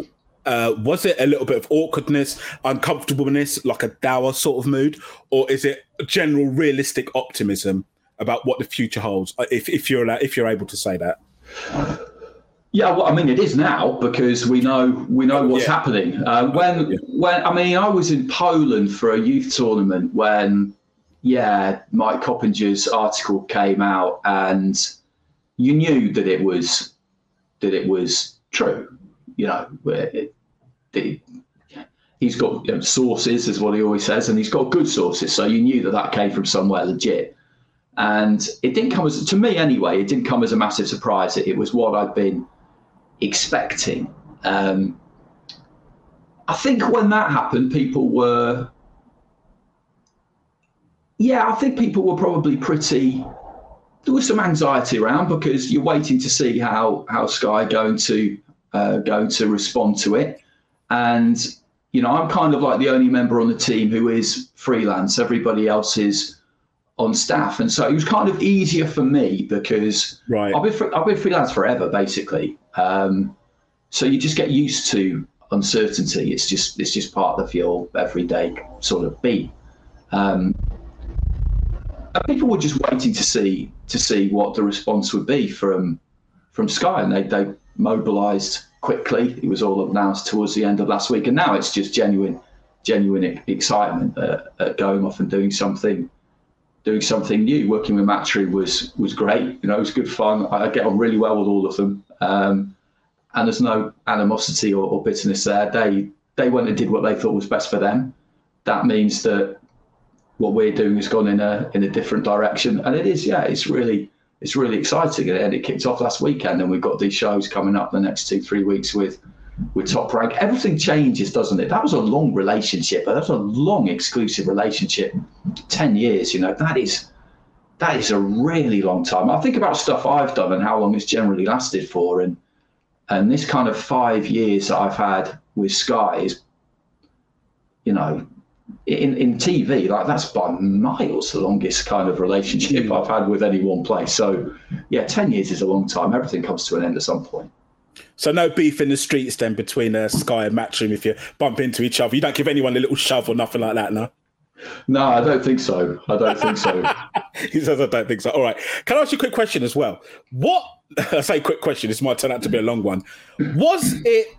Uh, was it a little bit of awkwardness, uncomfortableness, like a dour sort of mood, or is it general realistic optimism about what the future holds? uh, If, if you're allowed, if you're able to say that, Yeah, well, I mean, it is now because we know we know what's Yeah. happening. Uh, when when I mean, I was in Poland for a youth tournament when, yeah, Mike Coppinger's article came out, and you knew that it was that it was true. You know, it, it, he's got you know, sources, is what he always says, and he's got good sources. So you knew that that came from somewhere legit. And it didn't come as, to me anyway, it didn't come as a massive surprise. It, it was what I'd been expecting. Um, I think when that happened, people were, yeah, I think people were probably pretty. There was some anxiety around because you're waiting to see how how Sky going to uh, going to respond to it, and you know I'm kind of like the only member on the team who is freelance. Everybody else is on staff, and so it was kind of easier for me because Right. I've been fr- I've been freelance forever, basically. Um, so you just get used to uncertainty. It's just it's just part of your everyday sort of beat. Um, and people were just waiting to see to see what the response would be from from Sky, and they they mobilised quickly. It was all announced towards the end of last week, and now it's just genuine genuine excitement at, at going off and doing something doing something new. Working with Matchroom was was great. You know, it was good fun. I I get on really well with all of them, um, and there's no animosity or, or bitterness there. They they went and did what they thought was best for them. That means that what we're doing has gone in a in a different direction, and it is yeah, it's really it's really exciting. And it kicked off last weekend, and we've got these shows coming up the next two three weeks with with Top Rank. Everything changes, doesn't it? That was a long relationship. That was a long exclusive relationship, ten years. You know that is that is a really long time. I think about stuff I've done and how long it's generally lasted for, and and this kind of five years that I've had with Sky is, you know, in in TV like that's by miles the longest kind of relationship I've had with any one place. So yeah, ten years is a long time. Everything comes to an end at some point. so no beef in the streets then between uh, Sky and Matchroom if you bump into each other. You don't give anyone a little shove or nothing like that, no. No, I don't think so. I don't think so. *laughs* he says, I don't think so. All right. Can I ask you a quick question as well? What, *laughs* I say quick question, this might turn out to be a long one. Was it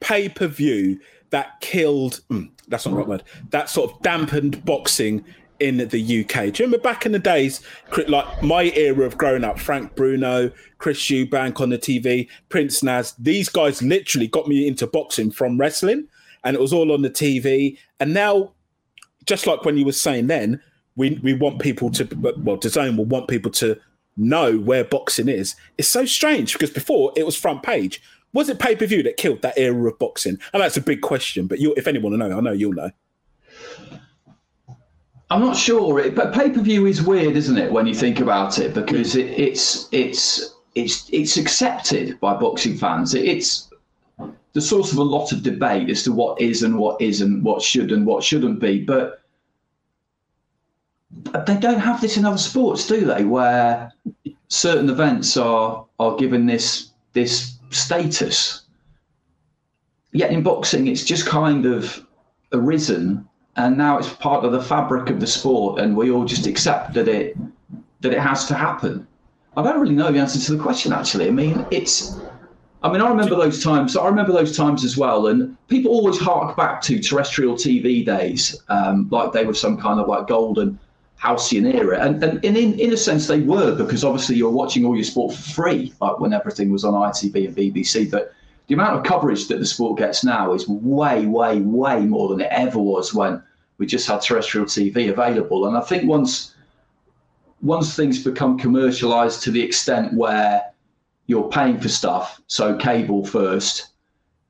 pay per view that killed, mm, that's not the right word, that sort of dampened boxing in the UK? Do you remember back in the days, like my era of growing up, Frank Bruno, Chris Eubank on the TV, Prince Naz, these guys literally got me into boxing from wrestling and it was all on the TV. And now just like when you were saying then, we we want people to well, DAZN will want people to know where boxing is. It's so strange because before it was front page. Was it pay per view that killed that era of boxing? And that's a big question. But you, if anyone will know, I know you'll know. I'm not sure, but pay per view is weird, isn't it? When you think about it, because it, it's it's it's it's accepted by boxing fans. It, it's the source of a lot of debate as to what is and what isn't, what should and what shouldn't be. But they don't have this in other sports, do they? Where certain events are are given this this status. Yet in boxing, it's just kind of arisen, and now it's part of the fabric of the sport, and we all just accept that it that it has to happen. I don't really know the answer to the question. Actually, I mean, it's. I mean, I remember those times. I remember those times as well, and people always hark back to terrestrial TV days, um, like they were some kind of like golden halcyon era. And, and in, in a sense, they were because obviously you're watching all your sport for free, like when everything was on ITV and BBC. But the amount of coverage that the sport gets now is way, way, way more than it ever was when we just had terrestrial TV available. And I think once once things become commercialized to the extent where you're paying for stuff, so cable first,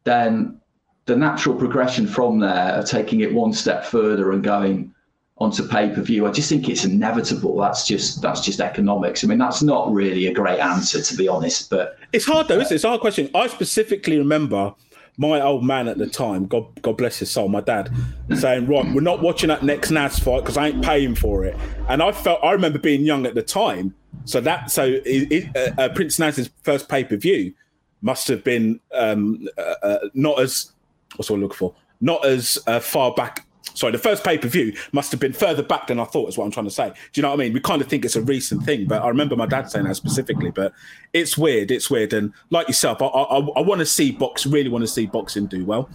then the natural progression from there of taking it one step further and going onto pay per view. I just think it's inevitable. That's just that's just economics. I mean, that's not really a great answer to be honest. But it's hard though, it? It's a hard question. I specifically remember my old man at the time, God God bless his soul, my dad, saying, "Right, we're not watching that next Naz fight because I ain't paying for it." And I felt I remember being young at the time, so that so it, it, uh, uh, Prince Naz's first pay per view must have been um, uh, uh, not as what's what I looking for, not as uh, far back sorry, the first pay per view must have been further back than I thought, is what I'm trying to say. Do you know what I mean? We kind of think it's a recent thing, but I remember my dad saying that specifically. But it's weird, it's weird. And like yourself, I, I, I want to see box, really want to see boxing do well.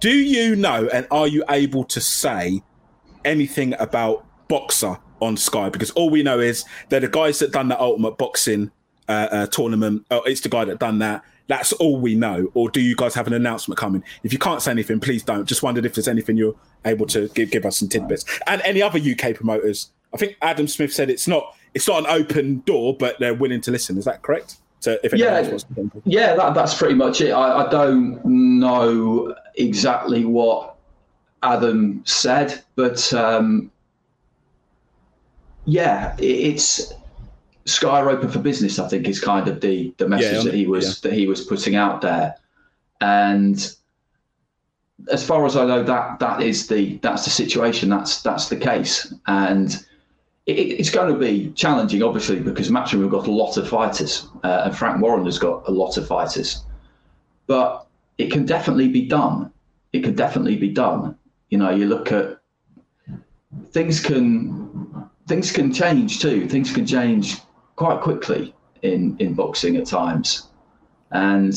Do you know and are you able to say anything about Boxxer on Sky? Because all we know is they're the guys that done the Ultimate Boxing uh, uh, tournament. Oh, it's the guy that done that. That's all we know. Or do you guys have an announcement coming? If you can't say anything, please don't. Just wondered if there's anything you're able to give, give us some tidbits. And any other UK promoters. I think Adam Smith said it's not it's not an open door, but they're willing to listen. Is that correct? So if yeah, yeah, that, that's pretty much it. I, I don't know exactly what Adam said, but um, yeah, it, it's Sky open for business. I think is kind of the the message yeah, that he was yeah. that he was putting out there, and as far as I know, that that is the that's the situation. That's that's the case, and it, it's going to be challenging, obviously, because Matchroom have got a lot of fighters, uh, and Frank Warren has got a lot of fighters, but it can definitely be done. It can definitely be done. You know, you look at things can things can change too. Things can change quite quickly in in boxing at times, and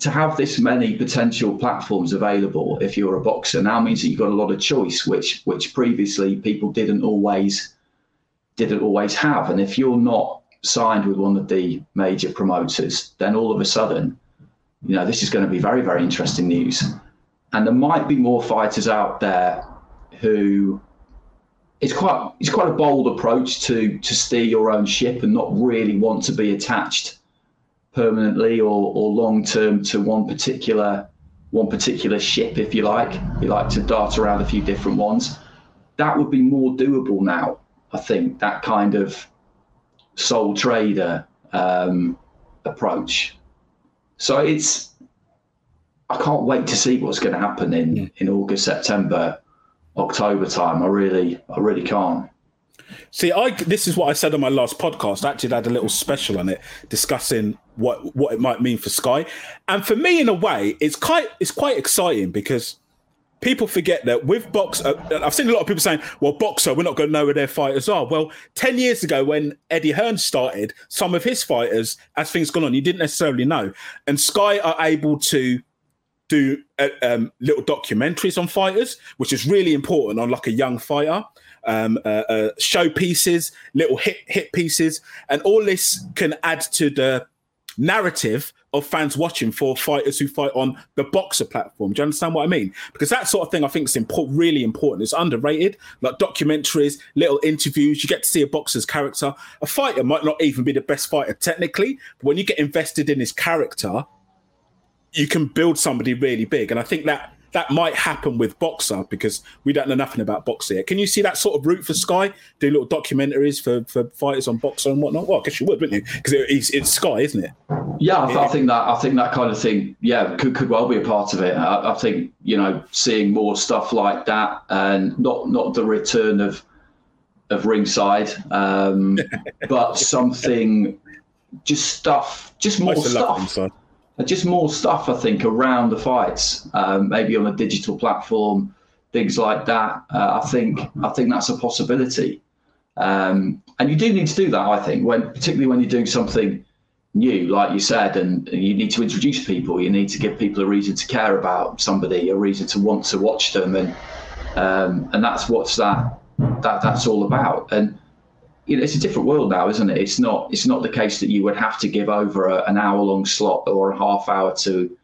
to have this many potential platforms available if you're a boxer now means that you've got a lot of choice, which which previously people didn't always didn't always have. And if you're not signed with one of the major promoters, then all of a sudden, you know, this is going to be very, very interesting news. And there might be more fighters out there who it's quite it's quite a bold approach to to steer your own ship and not really want to be attached permanently or, or long term to one particular one particular ship, if you like. You like to dart around a few different ones. That would be more doable now. I think that kind of sole trader um, approach. So it's I can't wait to see what's going to happen in in August, September October time. I really, I really can't. See, I this is what I said on my last podcast. I actually had a little special on it discussing what what it might mean for Sky, and for me, in a way, it's quite it's quite exciting because people forget that with box. Uh, I've seen a lot of people saying, "Well, Boxxer, we're not going to know where their fighters are." Well, ten years ago, when Eddie Hearn started, some of his fighters, as things gone on, you didn't necessarily know, and Sky are able to do uh, um, little documentaries on fighters, which is really important on like a young fighter. Um, uh, uh, show pieces, little hit hit pieces, and all this can add to the narrative of fans watching for fighters who fight on the Boxxer platform. Do you understand what I mean? Because that sort of thing I think is important, really important. It's underrated, like documentaries, little interviews. You get to see a boxer's character. A fighter might not even be the best fighter technically, but when you get invested in his character, you can build somebody really big. And I think that that might happen with Boxxer because we don't know nothing about Boxxer yet. Can you see that sort of route for Sky? Do little documentaries for, for fighters on Boxxer and whatnot? Well, I guess you would, wouldn't you? Because it, it's, it's, Sky, isn't it? Yeah, I, th- I, think that I think that kind of thing, yeah, could, could well be a part of it. I, I think you know seeing more stuff like that and not not the return of of ringside, um, *laughs* but something just stuff, just more used to love stuff. Just more stuff I think around the fights, um, maybe on a digital platform, things like that. Uh, I think I think that's a possibility, um, and you do need to do that. I think when particularly when you're doing something new, like you said, and you need to introduce people. You need to give people a reason to care about somebody, a reason to want to watch them, and um, and that's what's that that that's all about. And you know, it's a different world now, isn't it? It's not it's not the case that you would have to give over a, an hour long slot or a half hour to,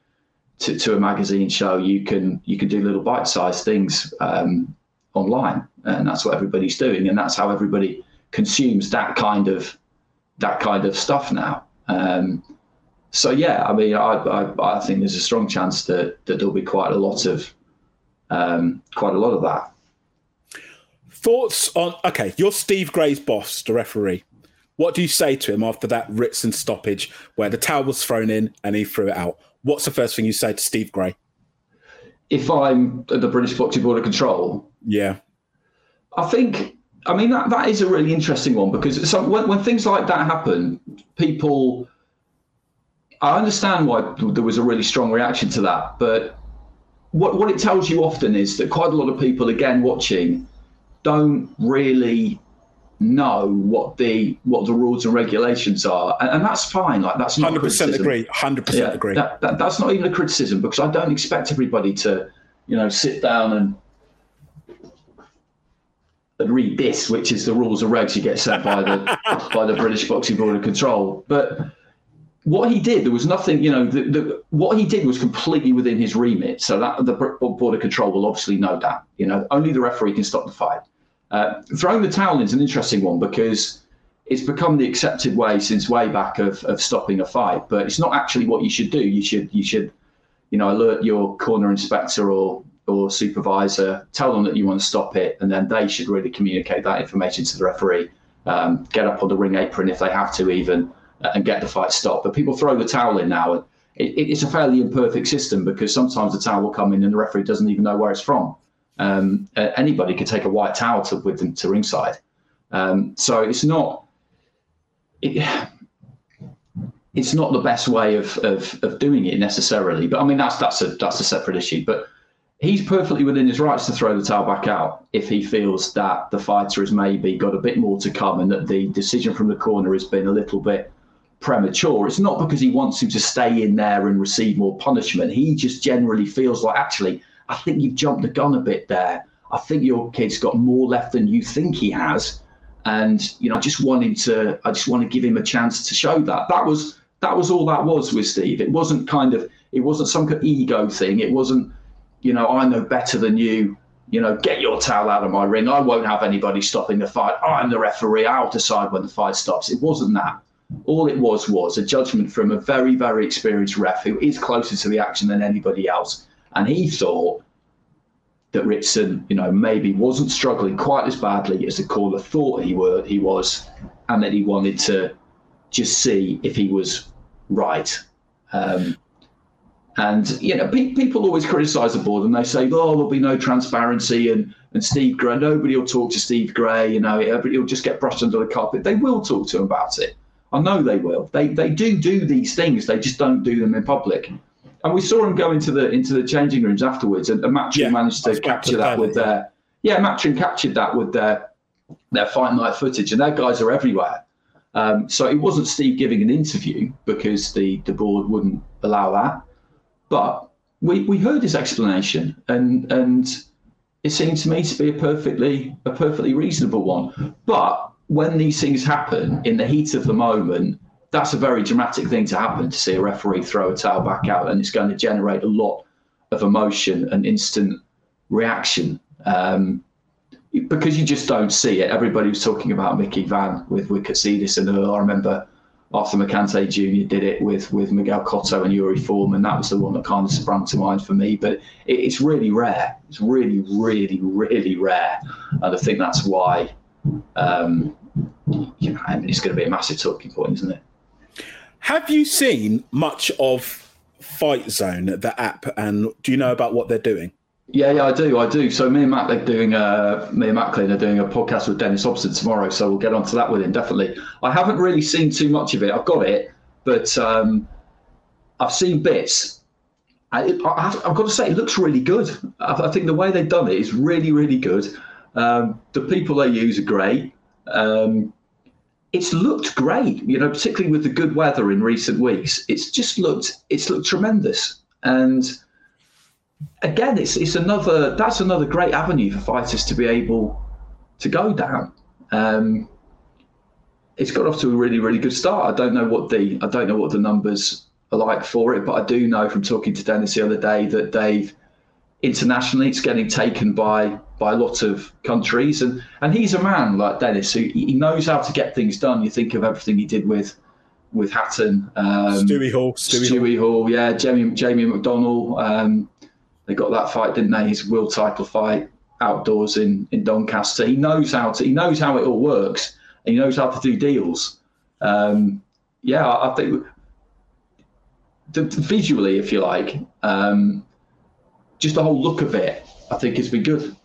to to a magazine show. You can you can do little bite sized things um, online, and that's what everybody's doing, and that's how everybody consumes that kind of that kind of stuff now. Um, so yeah, I mean, I, I I think there's a strong chance that that there'll be quite a lot of um, quite a lot of that. Thoughts on okay, you're Steve Gray's boss, the referee. What do you say to him after that Ritson stoppage where the towel was thrown in and he threw it out? What's the first thing you say to Steve Gray? If I'm at the British Boxing Board of Control, Yeah. I think, I mean, that, that is a really interesting one because some, when, when things like that happen, people, I understand why there was a really strong reaction to that, but what, what it tells you often is that quite a lot of people, again, watching, don't really know what the what the rules and regulations are, and, and that's fine. Like that's not Hundred percent agree. Hundred percent agree. That, that, that's not even a criticism because I don't expect everybody to, you know, sit down and and read this, which is the rules and regs you get sent by the *laughs* by the British Boxing Board of Control. But what he did, there was nothing, you know, the, the, what he did was completely within his remit. So that the border Control will obviously know that. You know, only the referee can stop the fight. Uh, throwing the towel in is an interesting one because it's become the accepted way since way back of, of stopping a fight, but it's not actually what you should do. You should you should, you know, alert your corner inspector or or supervisor, tell them that you want to stop it, and then they should really communicate that information to the referee. Um, get up on the ring apron if they have to, even and get the fight stopped. But people throw the towel in now, and it, it's a fairly imperfect system because sometimes the towel will come in and the referee doesn't even know where it's from. Um, anybody could take a white towel to, with them to ringside. Um, so it's not. It, it's not the best way of, of, of doing it necessarily, but I mean that's that's a that's a separate issue. But he's perfectly within his rights to throw the towel back out if he feels that the fighter has maybe got a bit more to come and that the decision from the corner has been a little bit premature. It's not because he wants him to stay in there and receive more punishment. He just generally feels like actually, I think you've jumped the gun a bit there. I think your kid's got more left than you think he has. And you know, I just want him to I just want to give him a chance to show that. That was that was all that was with Steve. It wasn't kind of it wasn't some kind of ego thing. It wasn't you know, I know better than you. You know, get your towel out of my ring. I won't have anybody stopping the fight. I'm the referee. I'll decide when the fight stops. It wasn't that. All it was was a judgment from a very, very experienced ref who is closer to the action than anybody else. And he thought that Ritson, you know, maybe wasn't struggling quite as badly as the caller thought he were he was, and that he wanted to just see if he was right. Um, and you know, pe- people always criticise the board, and they say, "Oh, there'll be no transparency," and and Steve Gray, nobody will talk to Steve Gray. You know, everybody will just get brushed under the carpet. They will talk to him about it. I know they will. They they do do these things. They just don't do them in public. And we saw him go into the into the changing rooms afterwards, and, and Matchroom Yeah, managed to was about to capture that with their yeah, Matchroom captured that with their their fight night footage, and their guys are everywhere. Um, so it wasn't Steve giving an interview because the the board wouldn't allow that, but we we heard his explanation, and and it seemed to me to be a perfectly a perfectly reasonable one. But when these things happen in the heat of the moment, that's a very dramatic thing to happen to see a referee throw a towel back out, and it's going to generate a lot of emotion and instant reaction. Um, because you just don't see it. Everybody was talking about Mickey Vann with with Katsidis and I remember Arthur Mercante Jr. did it with with Miguel Cotto and Yuri Foreman. That was the one that kind of sprang to mind for me. But it, it's really rare. It's really, really, really rare, and I think that's why. Um, you know, mean, it's going to be a massive talking point, isn't it? Have you seen much of Fight Zone, the app, and do you know about what they're doing? Yeah, yeah, I do, I do. So me and Matt they're doing a me and Macklin are doing a podcast with Dennis Hobson tomorrow. So we'll get onto that with him definitely. I haven't really seen too much of it. I've got it, but um, I've seen bits. I, I have, I've got to say, it looks really good. I, I think the way they've done it is really, really good. Um, the people they use are great. Um, it's looked great, you know, particularly with the good weather in recent weeks. It's just looked, it's looked tremendous. And again, it's it's another that's another great avenue for fighters to be able to go down. Um, it's got off to a really really good start. I don't know what the I don't know what the numbers are like for it, but I do know from talking to Dennis the other day that they've internationally it's getting taken by by a lot of countries and and he's a man like Dennis who he knows how to get things done. You think of everything he did with with Hatton, um, Stewie Hall, Stewie, Stewie Hall. Hall. yeah, Jamie Jamie McDonnell. Um, they got that fight, didn't they? His world title fight outdoors in in Doncaster. He knows how to. He knows how it all works. And he knows how to do deals. Um, yeah, I, I think the, visually, if you like, um, just the whole look of it, I think has been good.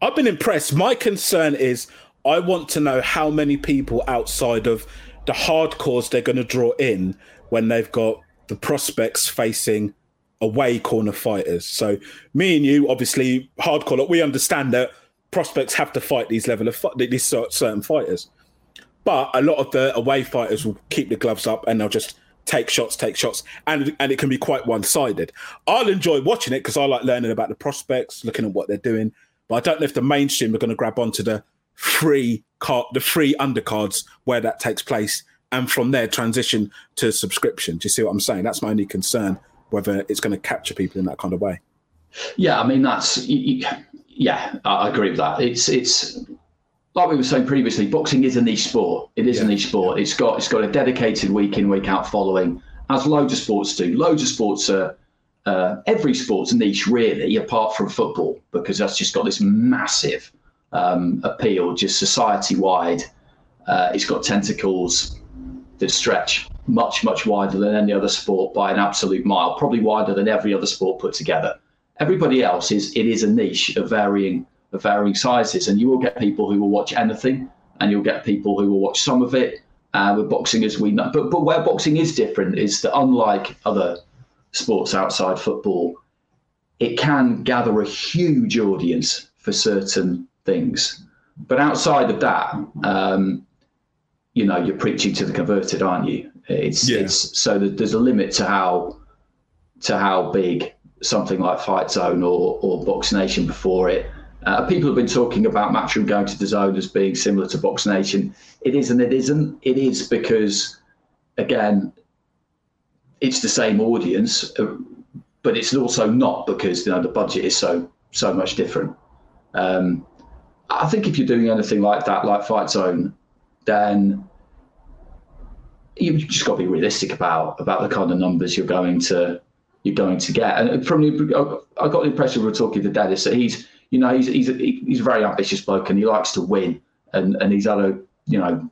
I've been impressed. My concern is I want to know how many people outside of the hardcores they're going to draw in when they've got the prospects facing away corner fighters. So me and you, obviously, hardcore. we understand that prospects have to fight these level of these certain fighters, but a lot of the away fighters will keep the gloves up and they'll just take shots, take shots, and and it can be quite one sided. I'll enjoy watching it because I like learning about the prospects, looking at what they're doing. But I don't know if the mainstream are going to grab onto the free card, the free undercards where that takes place, and from there transition to subscription. Do you see what I'm saying? That's my only concern whether it's going to capture people in that kind of way. Yeah, I mean that's yeah, I agree with that. It's it's like we were saying previously, boxing is a niche sport. It is yeah. a niche sport. It's got it's got a dedicated week in week out following, as loads of sports do. Loads of sports are. Uh, every sport's a niche really, apart from football, because that's just got this massive um, appeal, just society wide. Uh, it's got tentacles that stretch much, much wider than any other sport by an absolute mile, probably wider than every other sport put together. Everybody else is it is a niche of varying of varying sizes, and you will get people who will watch anything, and you'll get people who will watch some of it. Uh, with boxing, as we know, but but where boxing is different is that unlike other sports outside football, it can gather a huge audience for certain things. But outside of that, um, you know, you're preaching to the converted, aren't you? It's yeah. it's so that there's a limit to how to how big something like Fight Zone or or Box Nation before it. Uh, people have been talking about Matchroom going to DAZN as being similar to Box Nation. It is and it isn't. It is because, again, it's the same audience, uh, but it's also not because you know the budget is so so much different. Um, I think if you're doing anything like that, like Fight Zone, then you've just got to be realistic about about the kind of numbers you're going to you're going to get. And from the, I got the impression we were talking to Dennis that he's you know he's he's a, he's a very ambitious bloke and he likes to win and and he's had a you know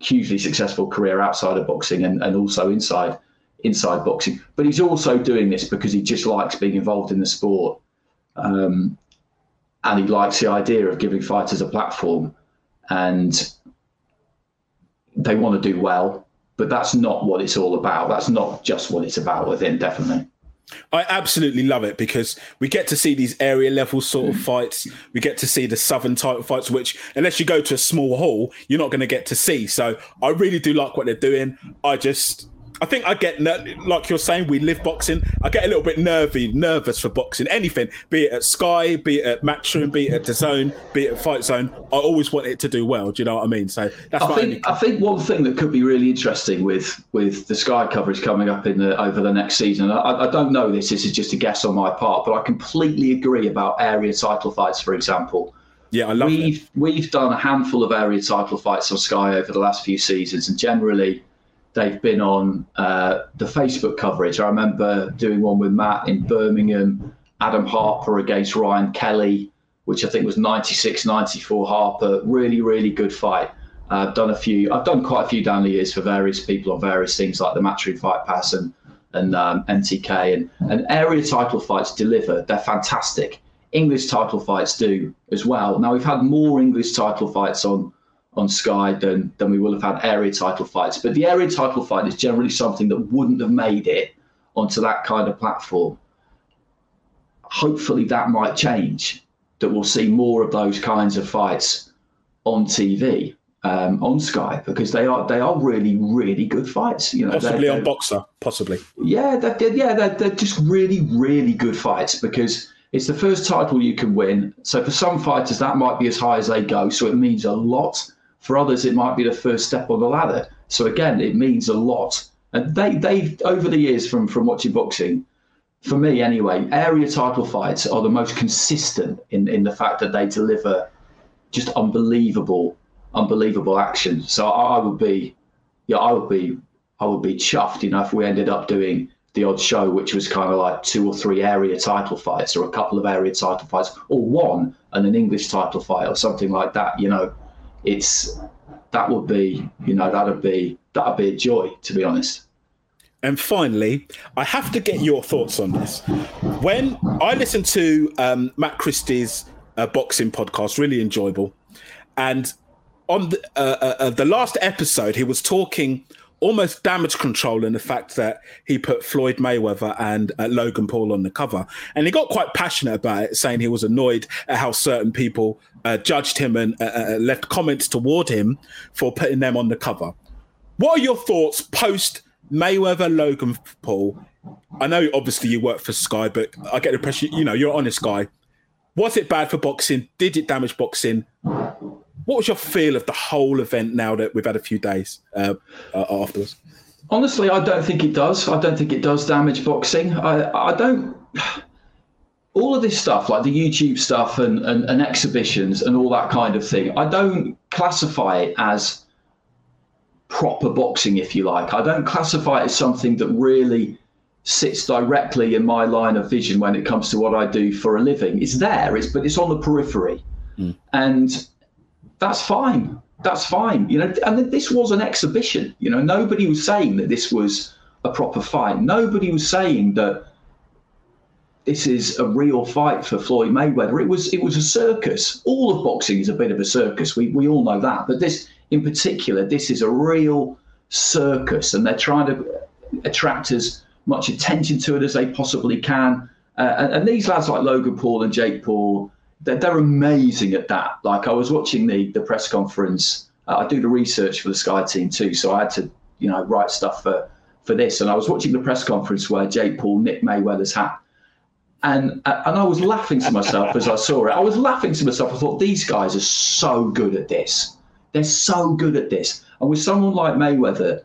hugely successful career outside of boxing and, and also inside inside boxing. But he's also doing this because he just likes being involved in the sport. Um, and he likes the idea of giving fighters a platform and they want to do well but that's not what it's all about. That's not just what it's about with him, definitely. I absolutely love it because we get to see these area level sort of mm. fights. We get to see the southern title fights, which unless you go to a small hall, you're not going to get to see. So I really do like what they're doing. I just I think I get like you're saying, we live boxing. I get a little bit nervy, nervous for boxing. Anything, be it at Sky, be it at Matchroom, be it at DAZN, be it at Fight Zone. I always want it to do well. Do you know what I mean? So that's I think I think one thing that could be really interesting with with the Sky coverage coming up in the over the next season. I, I don't know this. This is just a guess on my part, but I completely agree about area title fights, for example. Yeah, I love we've it. we've done a handful of area title fights on Sky over the last few seasons, and generally they've been on uh, the Facebook coverage. I remember doing one with Matt in Birmingham, Adam Harper against Ryan Kelly, which I think was 96 94 Harper. Really, really good fight. Uh, I've done a few, I've done quite a few down the years for various people on various things like the Matchroom Fight Pass and and um, MTK and, and area title fights deliver. They're fantastic. English title fights do as well. Now we've had more English title fights on on Sky than than we will have had area title fights, but the area title fight is generally something that wouldn't have made it onto that kind of platform. Hopefully that might change. That we'll see more of those kinds of fights on TV um, on Sky because they are they are really really good fights. You know, Possibly they're- on Boxxer, possibly. yeah, they're, they're- yeah, they're, they're just really, really good fights because it's the first title you can win. So for some fighters, that might be as high as they go. So it means a lot. For others, it might be the first step on the ladder. So again, it means a lot. And they, they over the years from from watching boxing, for me anyway, area title fights are the most consistent in in the fact that they deliver just unbelievable, unbelievable action. So I, I would be, yeah, I would be I would be chuffed, you know, if we ended up doing the odd show, which was kind of like two or three area title fights, or a couple of area title fights, or one and an English title fight, or something like that. You know, it's that would be, you know, that'd be that'd be a joy, to be honest. And finally, I have to get your thoughts on this. When I listened to um, Matt Christie's uh, boxing podcast, really enjoyable, and on the, uh, uh, uh, the last episode, he was talking almost damage control in the fact that he put Floyd Mayweather and uh, Logan Paul on the cover, and he got quite passionate about it, saying he was annoyed at how certain people uh, judged him and uh, uh, left comments toward him for putting them on the cover. What are your thoughts post Mayweather Logan Paul? I know obviously you work for Sky, but I get the impression you know you're an honest guy. Was it bad for boxing? Did it damage boxing? What was your feel of the whole event now that we've had a few days uh, uh, afterwards? Honestly, I don't think it does. I don't think it does damage boxing. I, I don't. *sighs* All of this stuff, like the YouTube stuff and, and, and exhibitions and all that kind of thing, I don't classify it as proper boxing, if you like. I don't classify it as something that really sits directly in my line of vision when it comes to what I do for a living. It's there, it's but it's on the periphery, hmm. and that's fine. That's fine. You know, and this was an exhibition. You know, nobody was saying that this was a proper fight. Nobody was saying that this is a real fight for Floyd Mayweather. It was it was a circus. All of boxing is a bit of a circus. We we all know that. But this in particular, this is a real circus, and they're trying to attract as much attention to it as they possibly can. Uh, and, and these lads like Logan Paul and Jake Paul, they're, they're amazing at that. Like I was watching the the press conference. Uh, I do the research for the Sky team too, so I had to you know write stuff for for this. And I was watching the press conference where Jake Paul nicked Mayweather's hat. And, and I was laughing to myself as I saw it. I was laughing to myself. I thought, these guys are so good at this. They're so good at this. And with someone like Mayweather,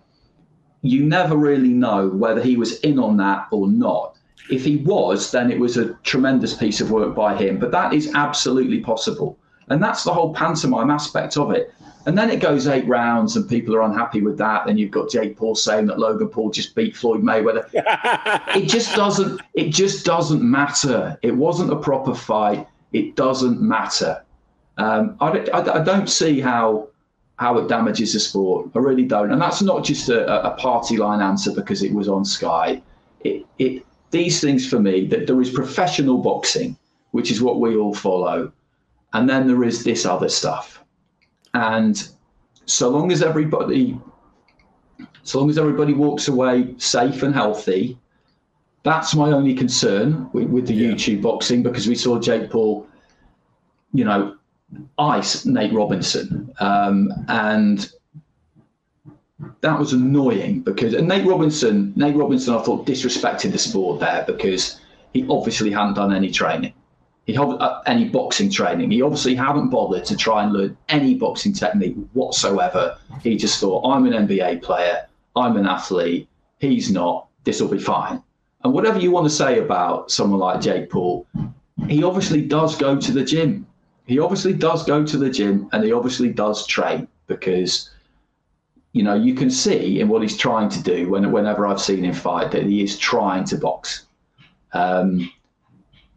you never really know whether he was in on that or not. If he was, then it was a tremendous piece of work by him. But that is absolutely possible. And that's the whole pantomime aspect of it. And then it goes eight rounds and people are unhappy with that. Then you've got Jake Paul saying that Logan Paul just beat Floyd Mayweather. *laughs* it just doesn't it just doesn't matter. It wasn't a proper fight. It doesn't matter. Um, I, I, I don't see how how it damages the sport. I really don't. And that's not just a, a party line answer because it was on Sky. It, it these things for me that there is professional boxing, which is what we all follow, and then there is this other stuff. And so long as everybody, so long as everybody walks away safe and healthy, that's my only concern with, with the YouTube boxing because we saw Jake Paul, you know, ice Nate Robinson, um, and that was annoying because Nate Robinson, Nate Robinson, I thought disrespected the sport there because he obviously hadn't done any training. He had uh, any boxing training. He obviously hadn't bothered to try and learn any boxing technique whatsoever. He just thought, I'm an NBA player. I'm an athlete. He's not. This will be fine. And whatever you want to say about someone like Jake Paul, he obviously does go to the gym. He obviously does go to the gym and he obviously does train because, you know, you can see in what he's trying to do when, whenever I've seen him fight that he is trying to box. Um,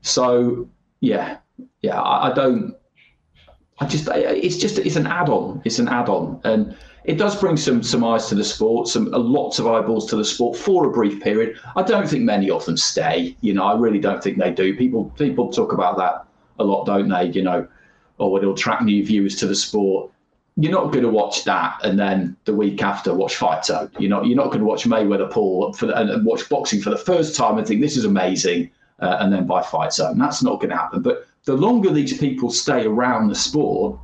so, yeah, yeah, I, I don't. I just, it's just, it's an add-on. It's an add-on, and it does bring some some eyes to the sport, some uh, lots of eyeballs to the sport for a brief period. I don't think many of them stay. You know, I really don't think they do. People people talk about that a lot, don't they? You know, or it'll attract new viewers to the sport. You're not going to watch that and then the week after watch Fight Zone. You're not. You're not going to watch Mayweather Paul for the, and, watch boxing for the first time and think this is amazing, uh, and then buy Fight Zone. That's not going to happen. But the longer these people stay around the sport,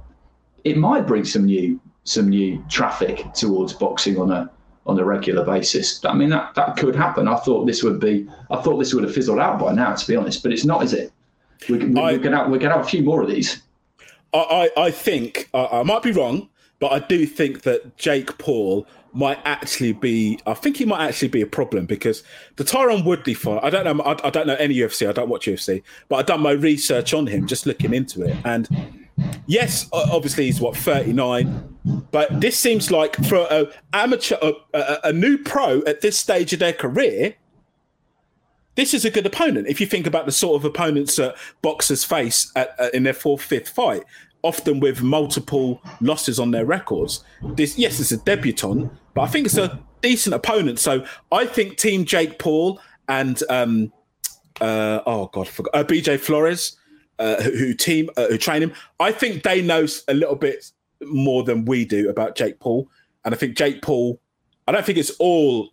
it might bring some new some new traffic towards boxing on a on a regular basis. I mean that that could happen. I thought this would be I thought this would have fizzled out by now, to be honest, but it's not, is it? We, we, I- we're gonna have, we're gonna have a few more of these. I, I, think I, might be wrong, but I do think that Jake Paul might actually be. I think he might actually be a problem because the Tyron Woodley fight. I don't know. I, I don't know any UFC. I don't watch UFC, but I've done my research on him, just looking into it. And yes, obviously he's what thirty nine, but this seems like for a amateur, a, a, a new pro at this stage of their career. This is a good opponent. If you think about the sort of opponents that boxers face at, uh, in their fourth, fifth fight, often with multiple losses on their records. This, yes, it's a debutant, but I think it's a decent opponent. So I think Team Jake Paul and um, uh, oh god, I forgot, uh, BJ Flores, uh, who, who team uh, who train him. I think they know a little bit more than we do about Jake Paul, and I think Jake Paul. I don't think it's all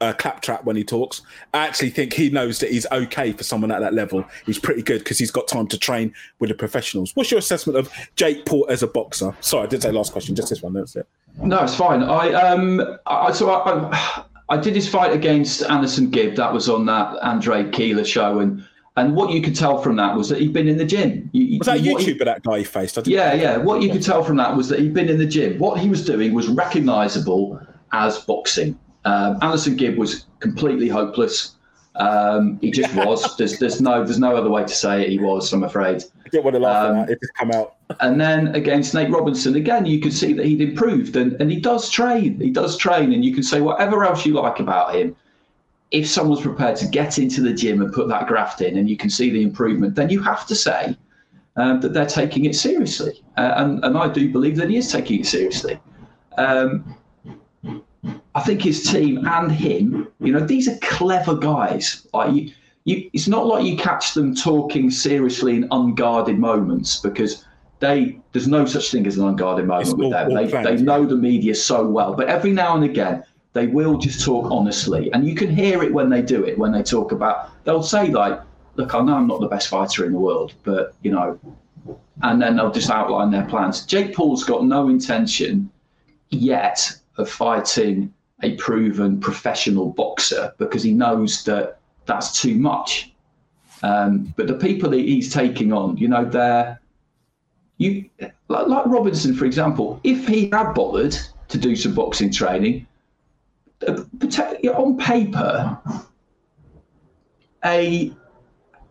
uh, claptrap when he talks. I actually think he knows that he's okay for someone at that level. He's pretty good because he's got time to train with the professionals. What's your assessment of Jake Paul as a boxer? Sorry, I did say last question, just this one. That's it. No, it's fine. I um, I, so I, I, I did his fight against AnEsonGib. That was on that Andrade Keeler show, and and what you could tell from that was that he'd been in the gym. You- Was that he- YouTuber that guy he faced? I didn't- Yeah, yeah. What you could tell from that was that he'd been in the gym. What he was doing was recognisable as boxing. Um, AnEsonGib was completely hopeless. Um, he just was. *laughs* There's, there's no, there's no other way to say it. He was. I'm afraid. I didn't want to laugh Um, at that. It just come out. And then against Nate Robinson, again, you could see that he'd improved, and, and he does train. He does train, and you can say whatever else you like about him. If someone's prepared to get into the gym and put that graft in, and you can see the improvement, then you have to say um, that they're taking it seriously. Uh, and, and I do believe that he is taking it seriously. Um, I think his team and him, you know, these are clever guys. Like you, you, it's not like you catch them talking seriously in unguarded moments because they there's no such thing as an unguarded moment It's with all- them. all They, they know the media so well, but every now and again they will just talk honestly, and you can hear it when they do it. When they talk about, they'll say like, "Look, I know I'm not the best fighter in the world, but you know," and then they'll just outline their plans. Jake Paul's got no intention yet of fighting a proven professional boxer because he knows that that's too much. Um, but the people that he's taking on, you know, they're you like, like Robinson, for example. If he had bothered to do some boxing training, uh, on paper, a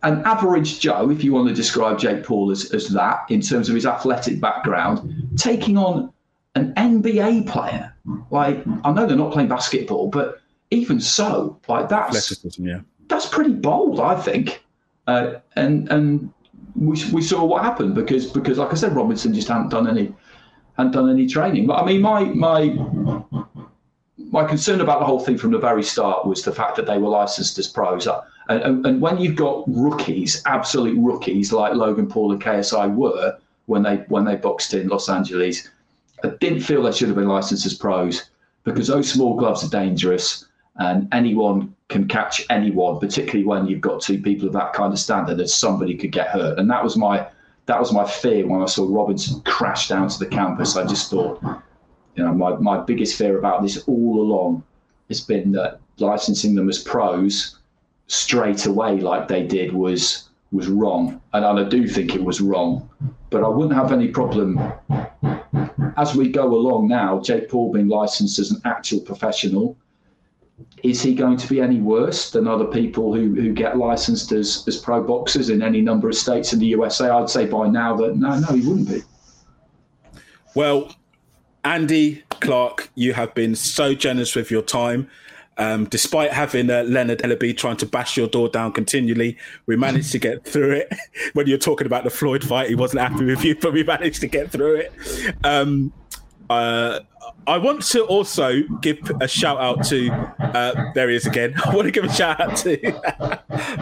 an average Joe, if you want to describe Jake Paul as, as that in terms of his athletic background, taking on an NBA player. Like I know they're not playing basketball, but even so, like that's yeah. that's pretty bold, I think. Uh, and and we, we saw what happened because because like I said, Robinson just hadn't done any hadn't done any training. But I mean, my my my concern about the whole thing from the very start was the fact that they were licensed as pros. Uh, And, and, and when you've got rookies, absolute rookies like Logan Paul and KSI were when they when they boxed in Los Angeles, I didn't feel they should have been licensed as pros because those small gloves are dangerous and anyone can catch anyone, particularly when you've got two people of that kind of standard that somebody could get hurt. And that was my that was my fear when I saw Robinson crash down to the campus. I just thought, you know, my, my biggest fear about this all along has been that licensing them as pros straight away like they did was was wrong. And I do think it was wrong. But I wouldn't have any problem as we go along now, Jake Paul being licensed as an actual professional, is he going to be any worse than other people who, who get licensed as, as pro boxers in any number of states in the USA? I'd say by now that no, no, he wouldn't be. Well, Andy Clarke, you have been so generous with your time. Um, despite having uh, Leonard Ellerbe trying to bash your door down continually, we managed to get through it. *laughs* when you're talking about the Floyd fight, he wasn't happy with you, *laughs* but we managed to get through it. Um, Uh, I want to also give a shout out to uh, there he is again. *laughs* I want to give a shout out to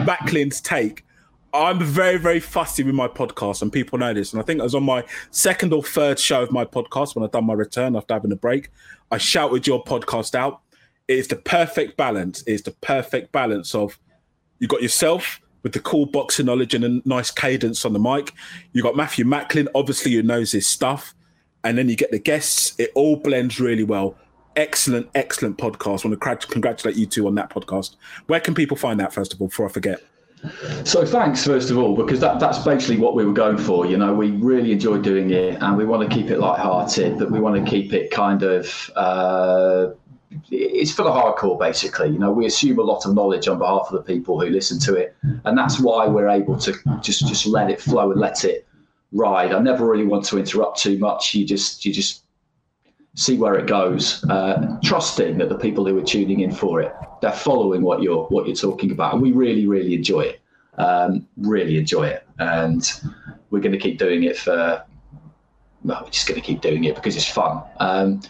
Macklin's take. I'm very, very fussy with my podcast, and people know this. And I think I was on my second or third show of my podcast when I done my return after having a break. I shouted your podcast out. It's the perfect balance. It's the perfect balance of you got yourself with the cool boxing knowledge and a nice cadence on the mic. You got Matthew Macklin, obviously who knows his stuff, and then you get the guests. It all blends really well. Excellent, excellent podcast. I want to congratulate you two on that podcast. Where can people find that first of all, before I forget? So thanks first of all because that, that's basically what we were going for. You know, we really enjoy doing it and we want to keep it light-hearted, but we want to keep it kind of uh, it's for the hardcore basically. You know, we assume a lot of knowledge on behalf of the people who listen to it, and that's why we're able to just just let it flow and let it ride. I never really want to interrupt too much. You just you just see where it goes, uh, trusting that the people who are tuning in for it, they're following what you're what you're talking about, and we really really enjoy it. Um, really enjoy it, and we're going to keep doing it for. Well, we're just going to keep doing it because it's fun. Um,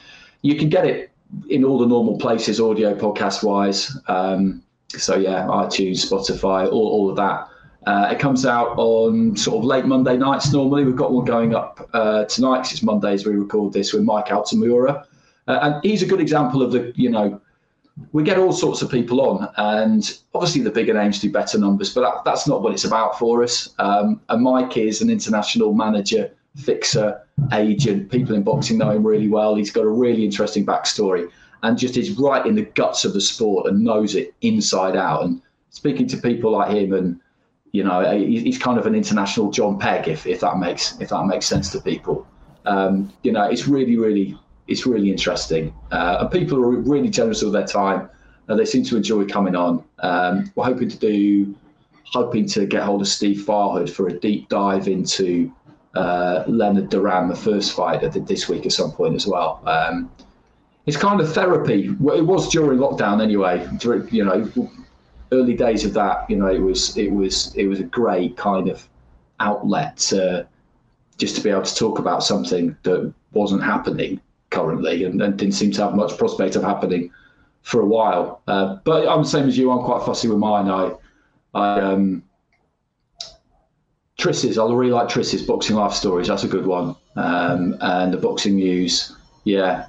you can get it in all the normal places, audio podcast wise. Um, so yeah, iTunes, Spotify, all, all of that. Uh, it comes out on sort of late Monday nights normally. We've got one going up uh, tonight because it's Mondays we record this with Mike Altamura. Uh, and he's a good example of the, you know, we get all sorts of people on, and obviously the bigger names do better numbers, but that, that's not what it's about for us. Um, and Mike is an international manager, fixer, agent. People in boxing know him really well. He's got a really interesting backstory and just is right in the guts of the sport and knows it inside out. And speaking to people like him and you know, he's kind of an international Jon Pegg, if, if that makes if that makes sense to people. Um, you know, it's really, really, it's really interesting, uh, and people are really generous with their time. and they seem to enjoy coming on. Um, we're hoping to do, hoping to get hold of Steve Farhood for a deep dive into uh, Leonard Duran, the first fight I did this week at some point as well. Um, it's kind of therapy. It was during lockdown anyway. During, you know, early days of that, you know, it was it was it was a great kind of outlet to, just to be able to talk about something that wasn't happening currently and, and didn't seem to have much prospect of happening for a while. Uh, but I'm the same as you. I'm quite fussy with mine. I, I um, Tris's. I really like Tris's boxing life stories. That's a good one. Um, and the boxing news. Yeah,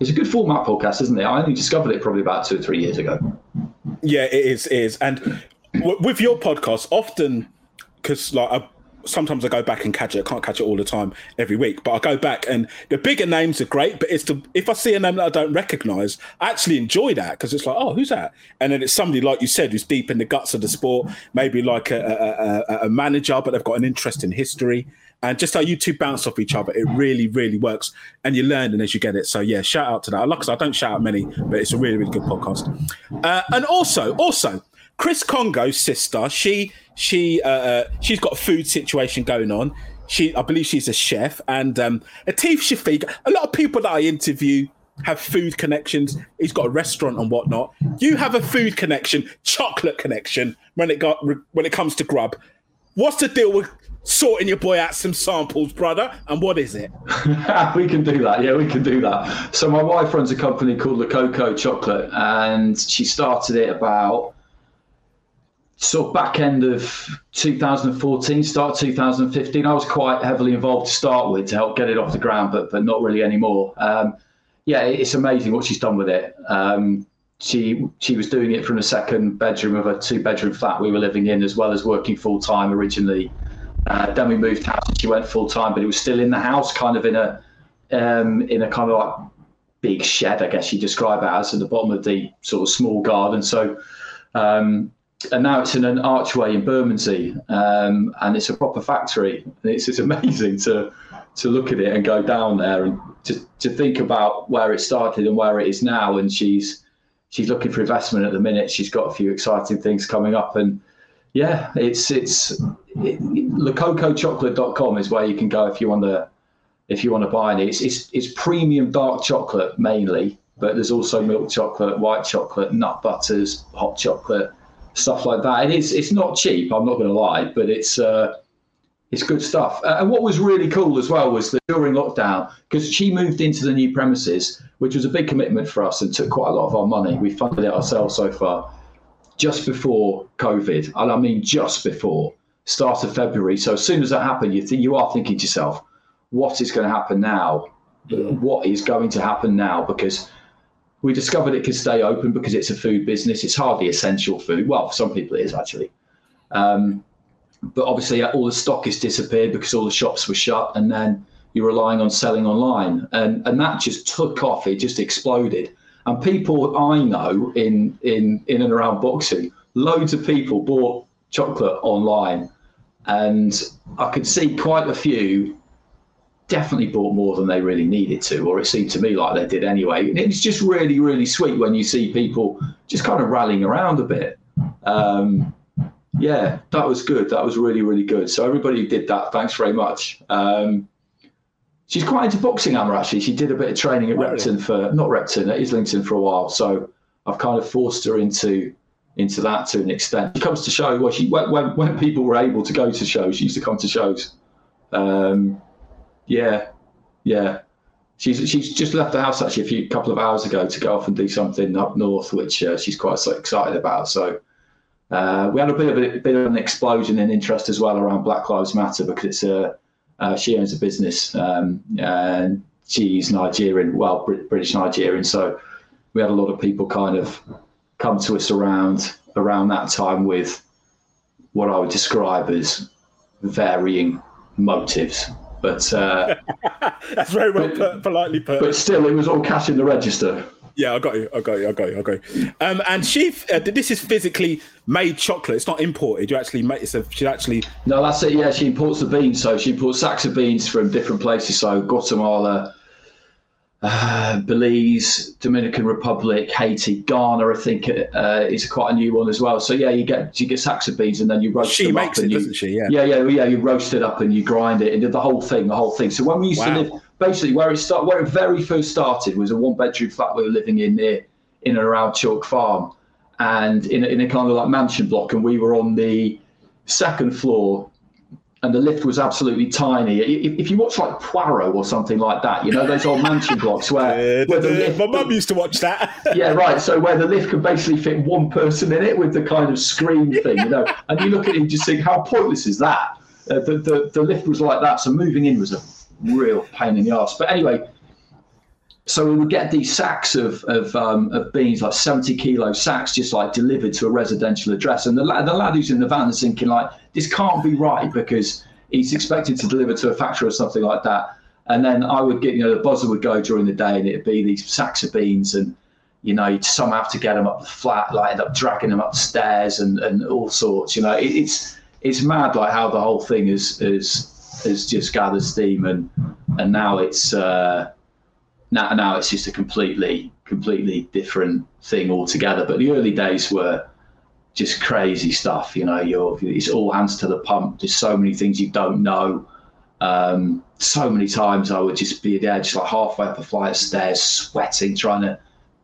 it's a good format podcast, isn't it? I only discovered it probably about two or three years ago. Yeah, it is. It is. And w- with your podcast, often because like I, sometimes I go back and catch it. I can't catch it all the time every week, but I go back and the bigger names are great. But it's the if I see a name that I don't recognise, I actually enjoy that because it's like, oh, who's that? And then it's somebody like you said who's deep in the guts of the sport, maybe like a, a, a, manager, but they've got an interest in history and just how you two bounce off each other, it really, really works. And you learn and as you get it. So yeah, shout out to that. Like I, said, I don't shout out many, but it's a really, really good podcast. Uh, and also, also, Chris Kongo's sister, she she uh, uh, she's got a food situation going on. She, I believe, she's a chef, and um, Atif Shafiq. A lot of people that I interview have food connections. He's got a restaurant and whatnot. You have a food connection, chocolate connection when it got when it comes to grub. What's the deal with sorting your boy out some samples, brother. And what is it? *laughs* we can do that. Yeah, we can do that. So my wife runs a company called La Coco Chocolate, and she started it about sort of back end of 2014, start 2015. I was quite heavily involved to start with to help get it off the ground, but but not really anymore. Um, yeah, it's amazing what she's done with it. Um, she she was doing it from the second bedroom of a two bedroom flat we were living in, as well as working full time originally uh, then we moved house and she went full time, but it was still in the house, kind of in a um, in a kind of like big shed, I guess you describe it as, at the bottom of the sort of small garden. So, um, and now it's in an archway in Bermondsey, um, and it's a proper factory. It's it's amazing to to look at it and go down there and to, to think about where it started and where it is now. And she's she's looking for investment at the minute. She's got a few exciting things coming up, and yeah, it's it's it, is where you can go if you want to if you want to buy any. It's, it's it's premium dark chocolate mainly, but there's also milk chocolate, white chocolate, nut butters, hot chocolate, stuff like that. It is it's not cheap. I'm not going to lie, but it's uh, it's good stuff. Uh, and what was really cool as well was that during lockdown, because she moved into the new premises, which was a big commitment for us and took quite a lot of our money. We funded it ourselves so far, just before COVID, and I mean just before start of February. So as soon as that happened, you think you are thinking to yourself, what is going to happen now? What is going to happen now? Because we discovered it could stay open because it's a food business. It's hardly essential food. Well, for some people it is actually. Um, but obviously all the stock has disappeared because all the shops were shut and then you're relying on selling online and and that just took off it just exploded and people i know in in in and around boxing loads of people bought chocolate online and i could see quite a few definitely bought more than they really needed to or it seemed to me like they did anyway and it's just really really sweet when you see people just kind of rallying around a bit um, yeah, that was good. That was really, really good. So everybody who did that, thanks very much. Um, she's quite into boxing, Emma. Actually, she did a bit of training at Repton for not Repton at Islington for a while. So I've kind of forced her into into that to an extent. She comes to show well, she when, when when people were able to go to shows, she used to come to shows. Um, yeah, yeah. She's she's just left the house actually a few couple of hours ago to go off and do something up north, which uh, she's quite so excited about. So uh, we had a bit of a bit of an explosion in interest as well around Black Lives Matter because it's a uh, she owns a business um, and she's Nigerian, well British Nigerian, so we had a lot of people kind of come to us around around that time with what I would describe as varying motives. But uh, *laughs* That's very well But- put, politely put. but still, it was all cash in the register. Yeah, I got you. I got you. I got you. I got you. Um, and she, uh, this is physically made chocolate. It's not imported. You actually make. It's a, she actually. No, that's it. Yeah, she imports the beans. So she imports sacks of beans from different places. So Guatemala, uh, Belize, Dominican Republic, Haiti, Ghana. I think uh, is quite a new one as well. So yeah, you get you get sacks of beans and then you roast She them makes up. it, you, doesn't she? Yeah. Yeah, yeah, yeah. You roast it up and you grind it and the whole thing, the whole thing. So when we used Wow. to live, basically where it start, where it very first started was a one-bedroom flat we were living in near in and around Chalk Farm, and in a, in a kind of like mansion block, and we were on the second floor. And the lift was absolutely tiny. If, if you watch like Poirot or something like that, you know those old mansion blocks where, *laughs* where the lift, My mum used to watch that. *laughs* yeah, right. So where the lift could basically fit one person in it with the kind of screen thing, you know, and you look at it and just think, how pointless is that? Uh, the, the the lift was like that, so moving in was a real pain in the ass. But anyway, so we would get these sacks of of, um, of beans, like seventy kilo sacks, just like delivered to a residential address, and the lad, the lad who's in the van is thinking like, this can't be right because he's expected to deliver to a factory or something like that. And then I would get, you know, the buzzer would go during the day, and it'd be these sacks of beans, and you know, you'd somehow have to get them up the flat, like end up dragging them upstairs and, and all sorts. You know, it, it's it's mad, like how the whole thing is is has just gathered steam, and and now it's uh, now now it's just a completely completely different thing altogether. But the early days were just crazy stuff. You know, you're it's all hands to the pump. There's so many things you don't know. Um, so many times I would just be there, just like halfway up a flight of stairs, sweating, trying to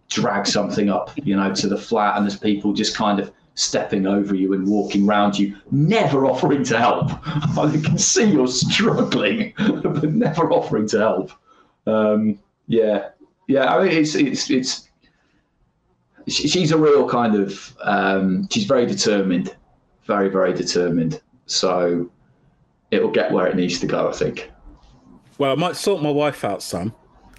drag something up, you know, to the flat, and there's people just kind of stepping over you and walking round you, never offering to help. *laughs* I can see you're struggling, *laughs* but never offering to help. Um, yeah, yeah. I mean, it's it's it's. She's a real kind of. Um, she's very determined, very very determined. So it will get where it needs to go. I think. Well, I might sort my wife out some.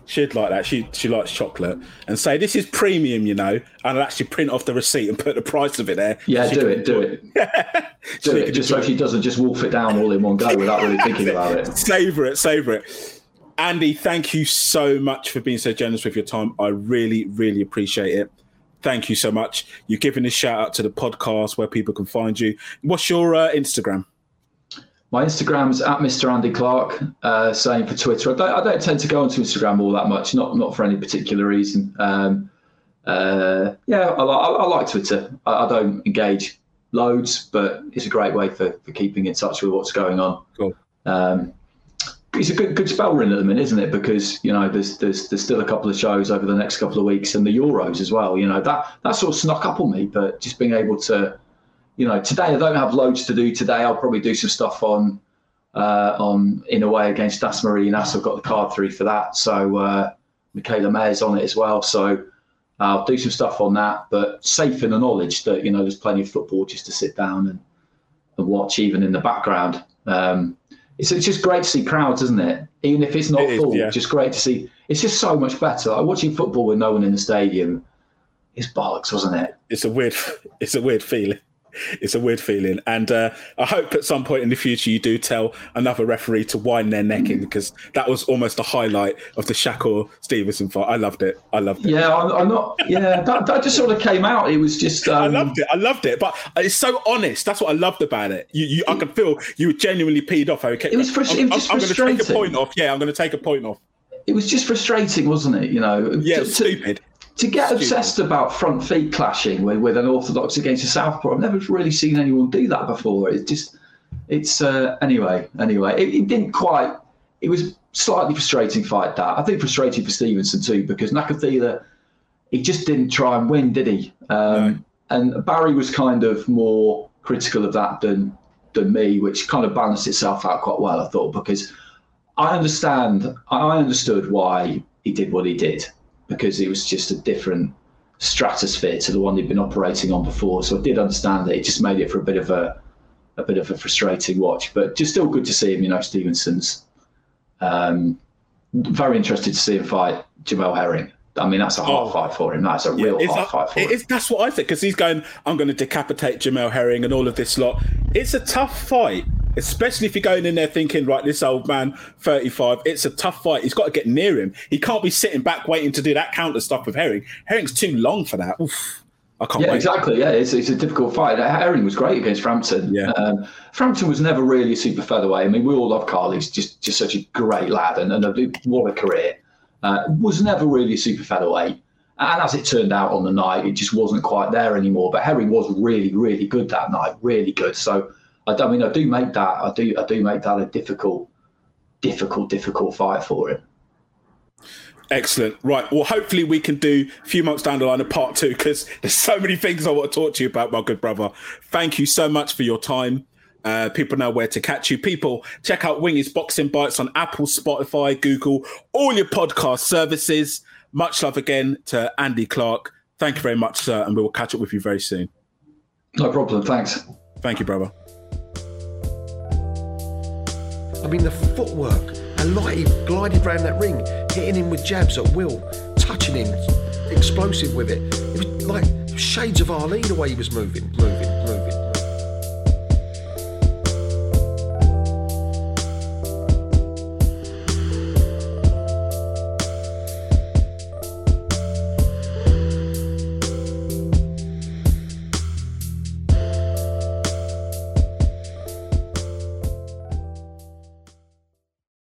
She'd like that. She she likes chocolate, and say this is premium, you know. And I'll actually print off the receipt and put the price of it there. Yeah, do it, do it, *laughs* do it. Just so she doesn't just wolf it down all in one go without really thinking *laughs* about it. savor it, savor it. Andy, thank you so much for being so generous with your time. I really, really appreciate it. Thank you so much. You're giving a shout out to the podcast where people can find you. What's your uh, Instagram? My Instagram's at Mr. Andy Clarke. Uh, same for Twitter. I don't, I don't tend to go onto Instagram all that much, not not for any particular reason. Um, uh, yeah, I, I, I like Twitter. I, I don't engage loads, but it's a great way for, for keeping in touch with what's going on. Cool. Um, it's a good good spell we're in at the minute, isn't it? Because you know there's there's there's still a couple of shows over the next couple of weeks and the Euros as well. You know that that sort of snuck up on me, but just being able to, you know, today I don't have loads to do. Today I'll probably do some stuff on uh, on Inoue against Dasmarinas. I've got the card through for that. So uh, Mikaela Mayer's on it as well. So I'll do some stuff on that, but safe in the knowledge that you know there's plenty of football just to sit down and, and watch, even in the background. Um, it's, it's just great to see crowds, isn't it? Even if it's not It is, full, yeah. just great to see. It's just so much better. Like watching football with no one in the stadium is bollocks, wasn't it? it's a weird *laughs* it's a weird feeling it's a weird feeling and uh, i hope at some point in the future you do tell another referee to wind their neck in because that was almost a highlight of the shakur stevenson fight i loved it i loved it Yeah, I'm, I'm not. Yeah, *laughs* that, that just sort of came out. It was just. Um, I loved it. I loved it, but it's so honest. That's what I loved about it. You, you I could feel you were genuinely peed off. Okay, It was frus- it was just I'm, going to take a frustrating. point off. Yeah, I'm going to take a point off. It was just frustrating, wasn't it? You know. Yeah, to- stupid. To get Stupid. obsessed about front feet clashing with, with an orthodox against a southpaw, I've never really seen anyone do that before. It's just, it's uh, anyway, anyway. It, it didn't quite. It was slightly frustrating fight that. I think frustrating for Stevenson too because Nakathila, he just didn't try and win, did he? Um, And Barry was kind of more critical of that than than me, which kind of balanced itself out quite well, I thought, because I understand, I understood why he did what he did because it was just a different stratosphere to the one he'd been operating on before. So I did understand that. It just made it for a bit of a a bit of a frustrating watch, but just still good to see him. You know, Stevenson's um, very interested to see him fight Jamel Herring. I mean, that's a hard Oh. fight for him. That's a real hard fight for him. that's what I think because he's going. I'm going to decapitate Jamel Herring and all of this lot. It's a tough fight, especially if you're going in there thinking, right, this old man, 35. It's a tough fight. He's got to get near him. He can't be sitting back waiting to do that counter stuff with Herring. Herring's too long for that. Oof, I can't Yeah, wait. exactly. Yeah, it's, it's a difficult fight. Herring was great against Frampton. Yeah. Um, Frampton was never really a super featherweight. I mean, we all love Carl. He's just just such a great lad and, and a, what a career. Uh, was never really a super featherweight. And as it turned out on the night, it just wasn't quite there anymore. But Herring was really, really good that night. Really good. So, I, I mean, I do make that. I do. I do make that a difficult, difficult, difficult fight for him. Excellent. Right. Well, hopefully we can do a few months down the line a part two because there's so many things I want to talk to you about, my good brother. Thank you so much for your time. Uh, people know where to catch you. People, check out Wingy's Boxing Bites on Apple, Spotify, Google, all your podcast services. Much love again to Andy Clarke. Thank you very much, sir, and we will catch up with you very soon. No problem. Thanks. Thank you, brother. I mean, the footwork, and he glided round that ring, hitting him with jabs at will, touching him, explosive with it. It was like shades of Ali the way he was moving, moving.